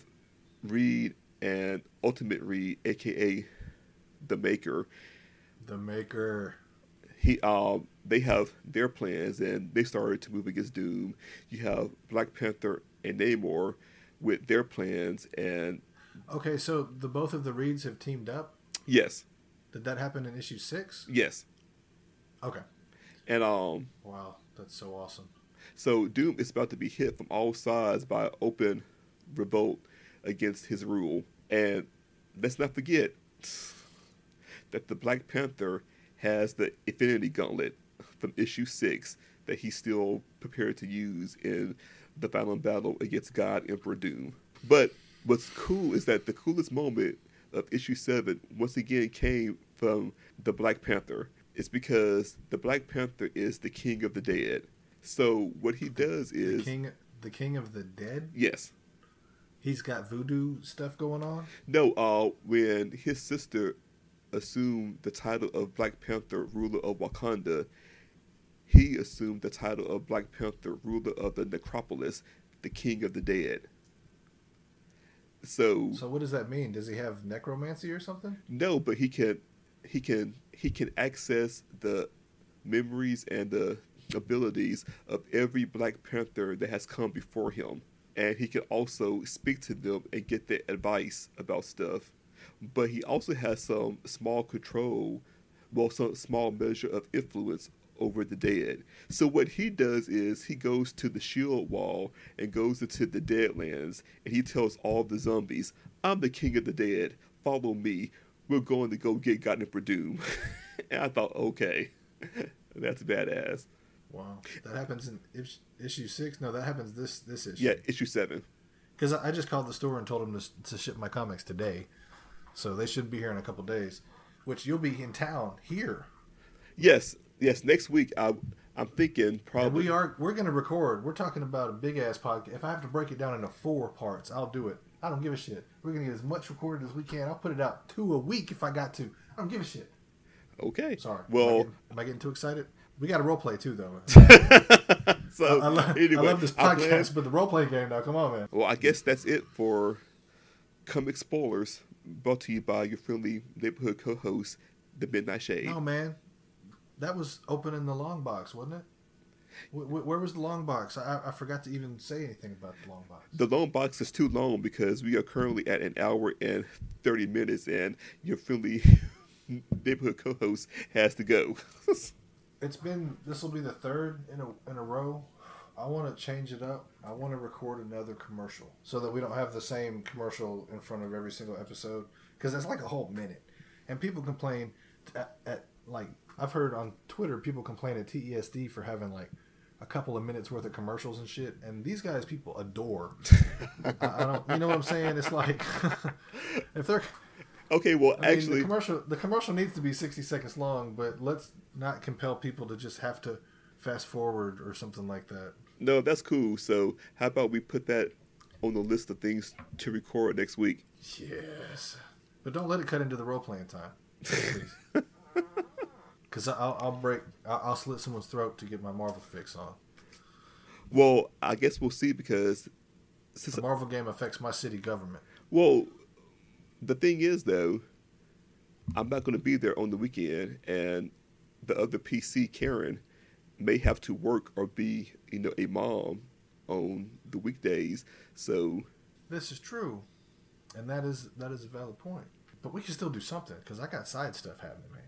Reed and Ultimate Reed, aka the Maker. The Maker. he um they have their plans and they started to move against Doom. You have Black Panther and Namor with their plans and Okay, so the both of the Reeds have teamed up. yes, Did that happen in issue six? yes. Okay. And um Wow, that's so awesome. so Doom is about to be hit from all sides by open revolt against his rule. And let's not forget that the Black Panther has the Infinity Gauntlet from issue six that he's still prepared to use in the final battle against God Emperor Doom. But what's cool is that the coolest moment of issue seven once again came from the Black Panther. It's because the Black Panther is the king of the dead. So what he does is The is king, the king of the dead. yes. He's got voodoo stuff going on. No, uh, when his sister assumed the title of Black Panther, ruler of Wakanda, he assumed the title of Black Panther, ruler of the Necropolis, the king of the dead. So, So what does that mean? Does he have necromancy or something? no, but he can, he can, he can access the memories and the abilities of every Black Panther that has come before him, and he can also speak to them and get their advice about stuff. But he also has some small control, well, some small measure of influence over the dead. So what he does is he goes to the shield wall and goes into the Deadlands, and he tells all the zombies, "I'm the king of the dead. Follow me. We're going to go get Emperor Doom." [laughs] and I thought, okay, [laughs] that's badass. Wow, that happens in issue six. No, that happens this this issue. Yeah, issue seven. because I just called the store and told them to, to ship my comics today, so they should be here in a couple days. Which you'll be in town here, Yes, yes. Next week, I, I'm thinking and probably. we are we're going to record. We're talking about a big ass podcast. If I have to break it down into four parts, I'll do it. I don't give a shit. We're going to get as much recorded as we can. I'll put it out two a week if I got to. I don't give a shit. Okay. Sorry. am I, Well, getting, am I getting too excited? We got a role play too, though. [laughs] so I, love, anyway, I love this podcast, but the role play game now. Come on, man. Well, I guess that's it for comic spoilers. Brought to you by your friendly neighborhood co-host, the Midnight Shade. No, man. That was opening the long box, wasn't it? Wh- wh- Where was the long box? I, I forgot to even say anything about the long box. The long box is too long because we are currently at an hour and 30 minutes, and your friendly [laughs] neighborhood co-host has to go. [laughs] It's been this will be the third in a in a row. I want to change it up. I want to record another commercial so that we don't have the same commercial in front of every single episode because it's like a whole minute. And people complain at, at like I've heard on Twitter people complain at TESD for having like a couple of minutes worth of commercials and shit. And these guys people adore. [laughs] I, I don't. You know what I'm saying? It's like [laughs] if they're okay, well, I mean, actually, the commercial the commercial needs to be sixty seconds long, but let's not compel people to just have to fast forward or something like that. no, that's cool. So, how about we put that on the list of things to record next week? Yes, but don't let it cut into the role playing time, please. [laughs] Because I'll, I'll break, I'll, I'll slit someone's throat to get my Marvel fix on. Well, I guess we'll see because since The Marvel game affects my city government. Well, the thing is, though, I'm not going to be there on the weekend, and the other PC, Karen, may have to work or be, you know, a mom on the weekdays. So, This is true, and that is that is a valid point. But we can still do something because I got side stuff happening, man.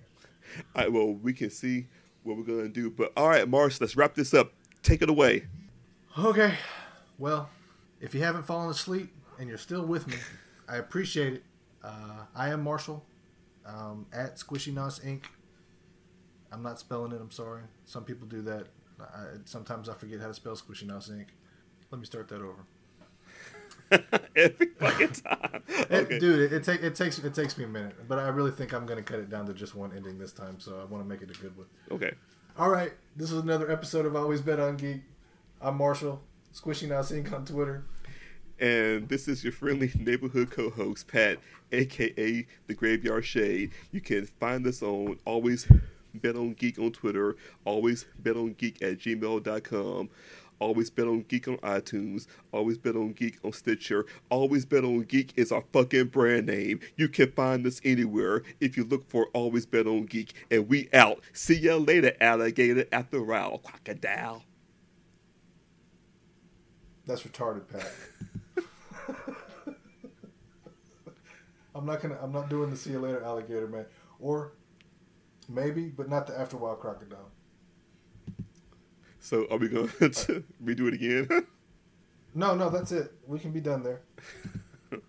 I, well, we can see what we're to do. But all right, Mars, let's wrap this up. Take it away. Okay. Well, if you haven't fallen asleep and you're still with me, I appreciate it. Uh, I am Marshall um, at Squishy Nos Inc. I'm not spelling it. I'm sorry. Some people do that. I, sometimes I forget how to spell Squishy Nos Inc. Let me start that over. [laughs] Every fucking time. It- dude, it, it, take, it takes it takes me a minute, but I really think I'm going to cut it down to just one ending this time. So I want to make it a good one. Okay. All right, this is another episode of Always Bet on Geek. I'm Marshall, Squishy Nos Inc. on Twitter. And this is your friendly [laughs] neighborhood co host, Pat, aka The Graveyard Shade. You can find us on Always Bet on Geek on Twitter, Always Bet on Geek at gmail.com, Always Bet on Geek on iTunes, Always Bet on Geek on Stitcher. Always Bet on Geek is our fucking brand name. You can find us anywhere if you look for Always Bet on Geek. And we out. See ya later, alligator at the row, crocodile. That's retarded, Pat. [laughs] I'm not gonna. I'm not doing the see you later, alligator man. Or maybe, but not the after a while crocodile. So are we going [laughs] to redo it again? No, no, that's it. We can be done there. [laughs]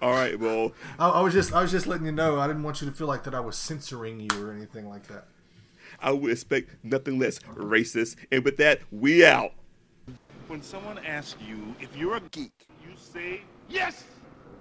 All right, well. I, I was just, I was just letting you know. I didn't want you to feel like that I was censoring you or anything like that. I would expect nothing less racist. And with that, we out. When someone asks you if you're a Geek. you say yes.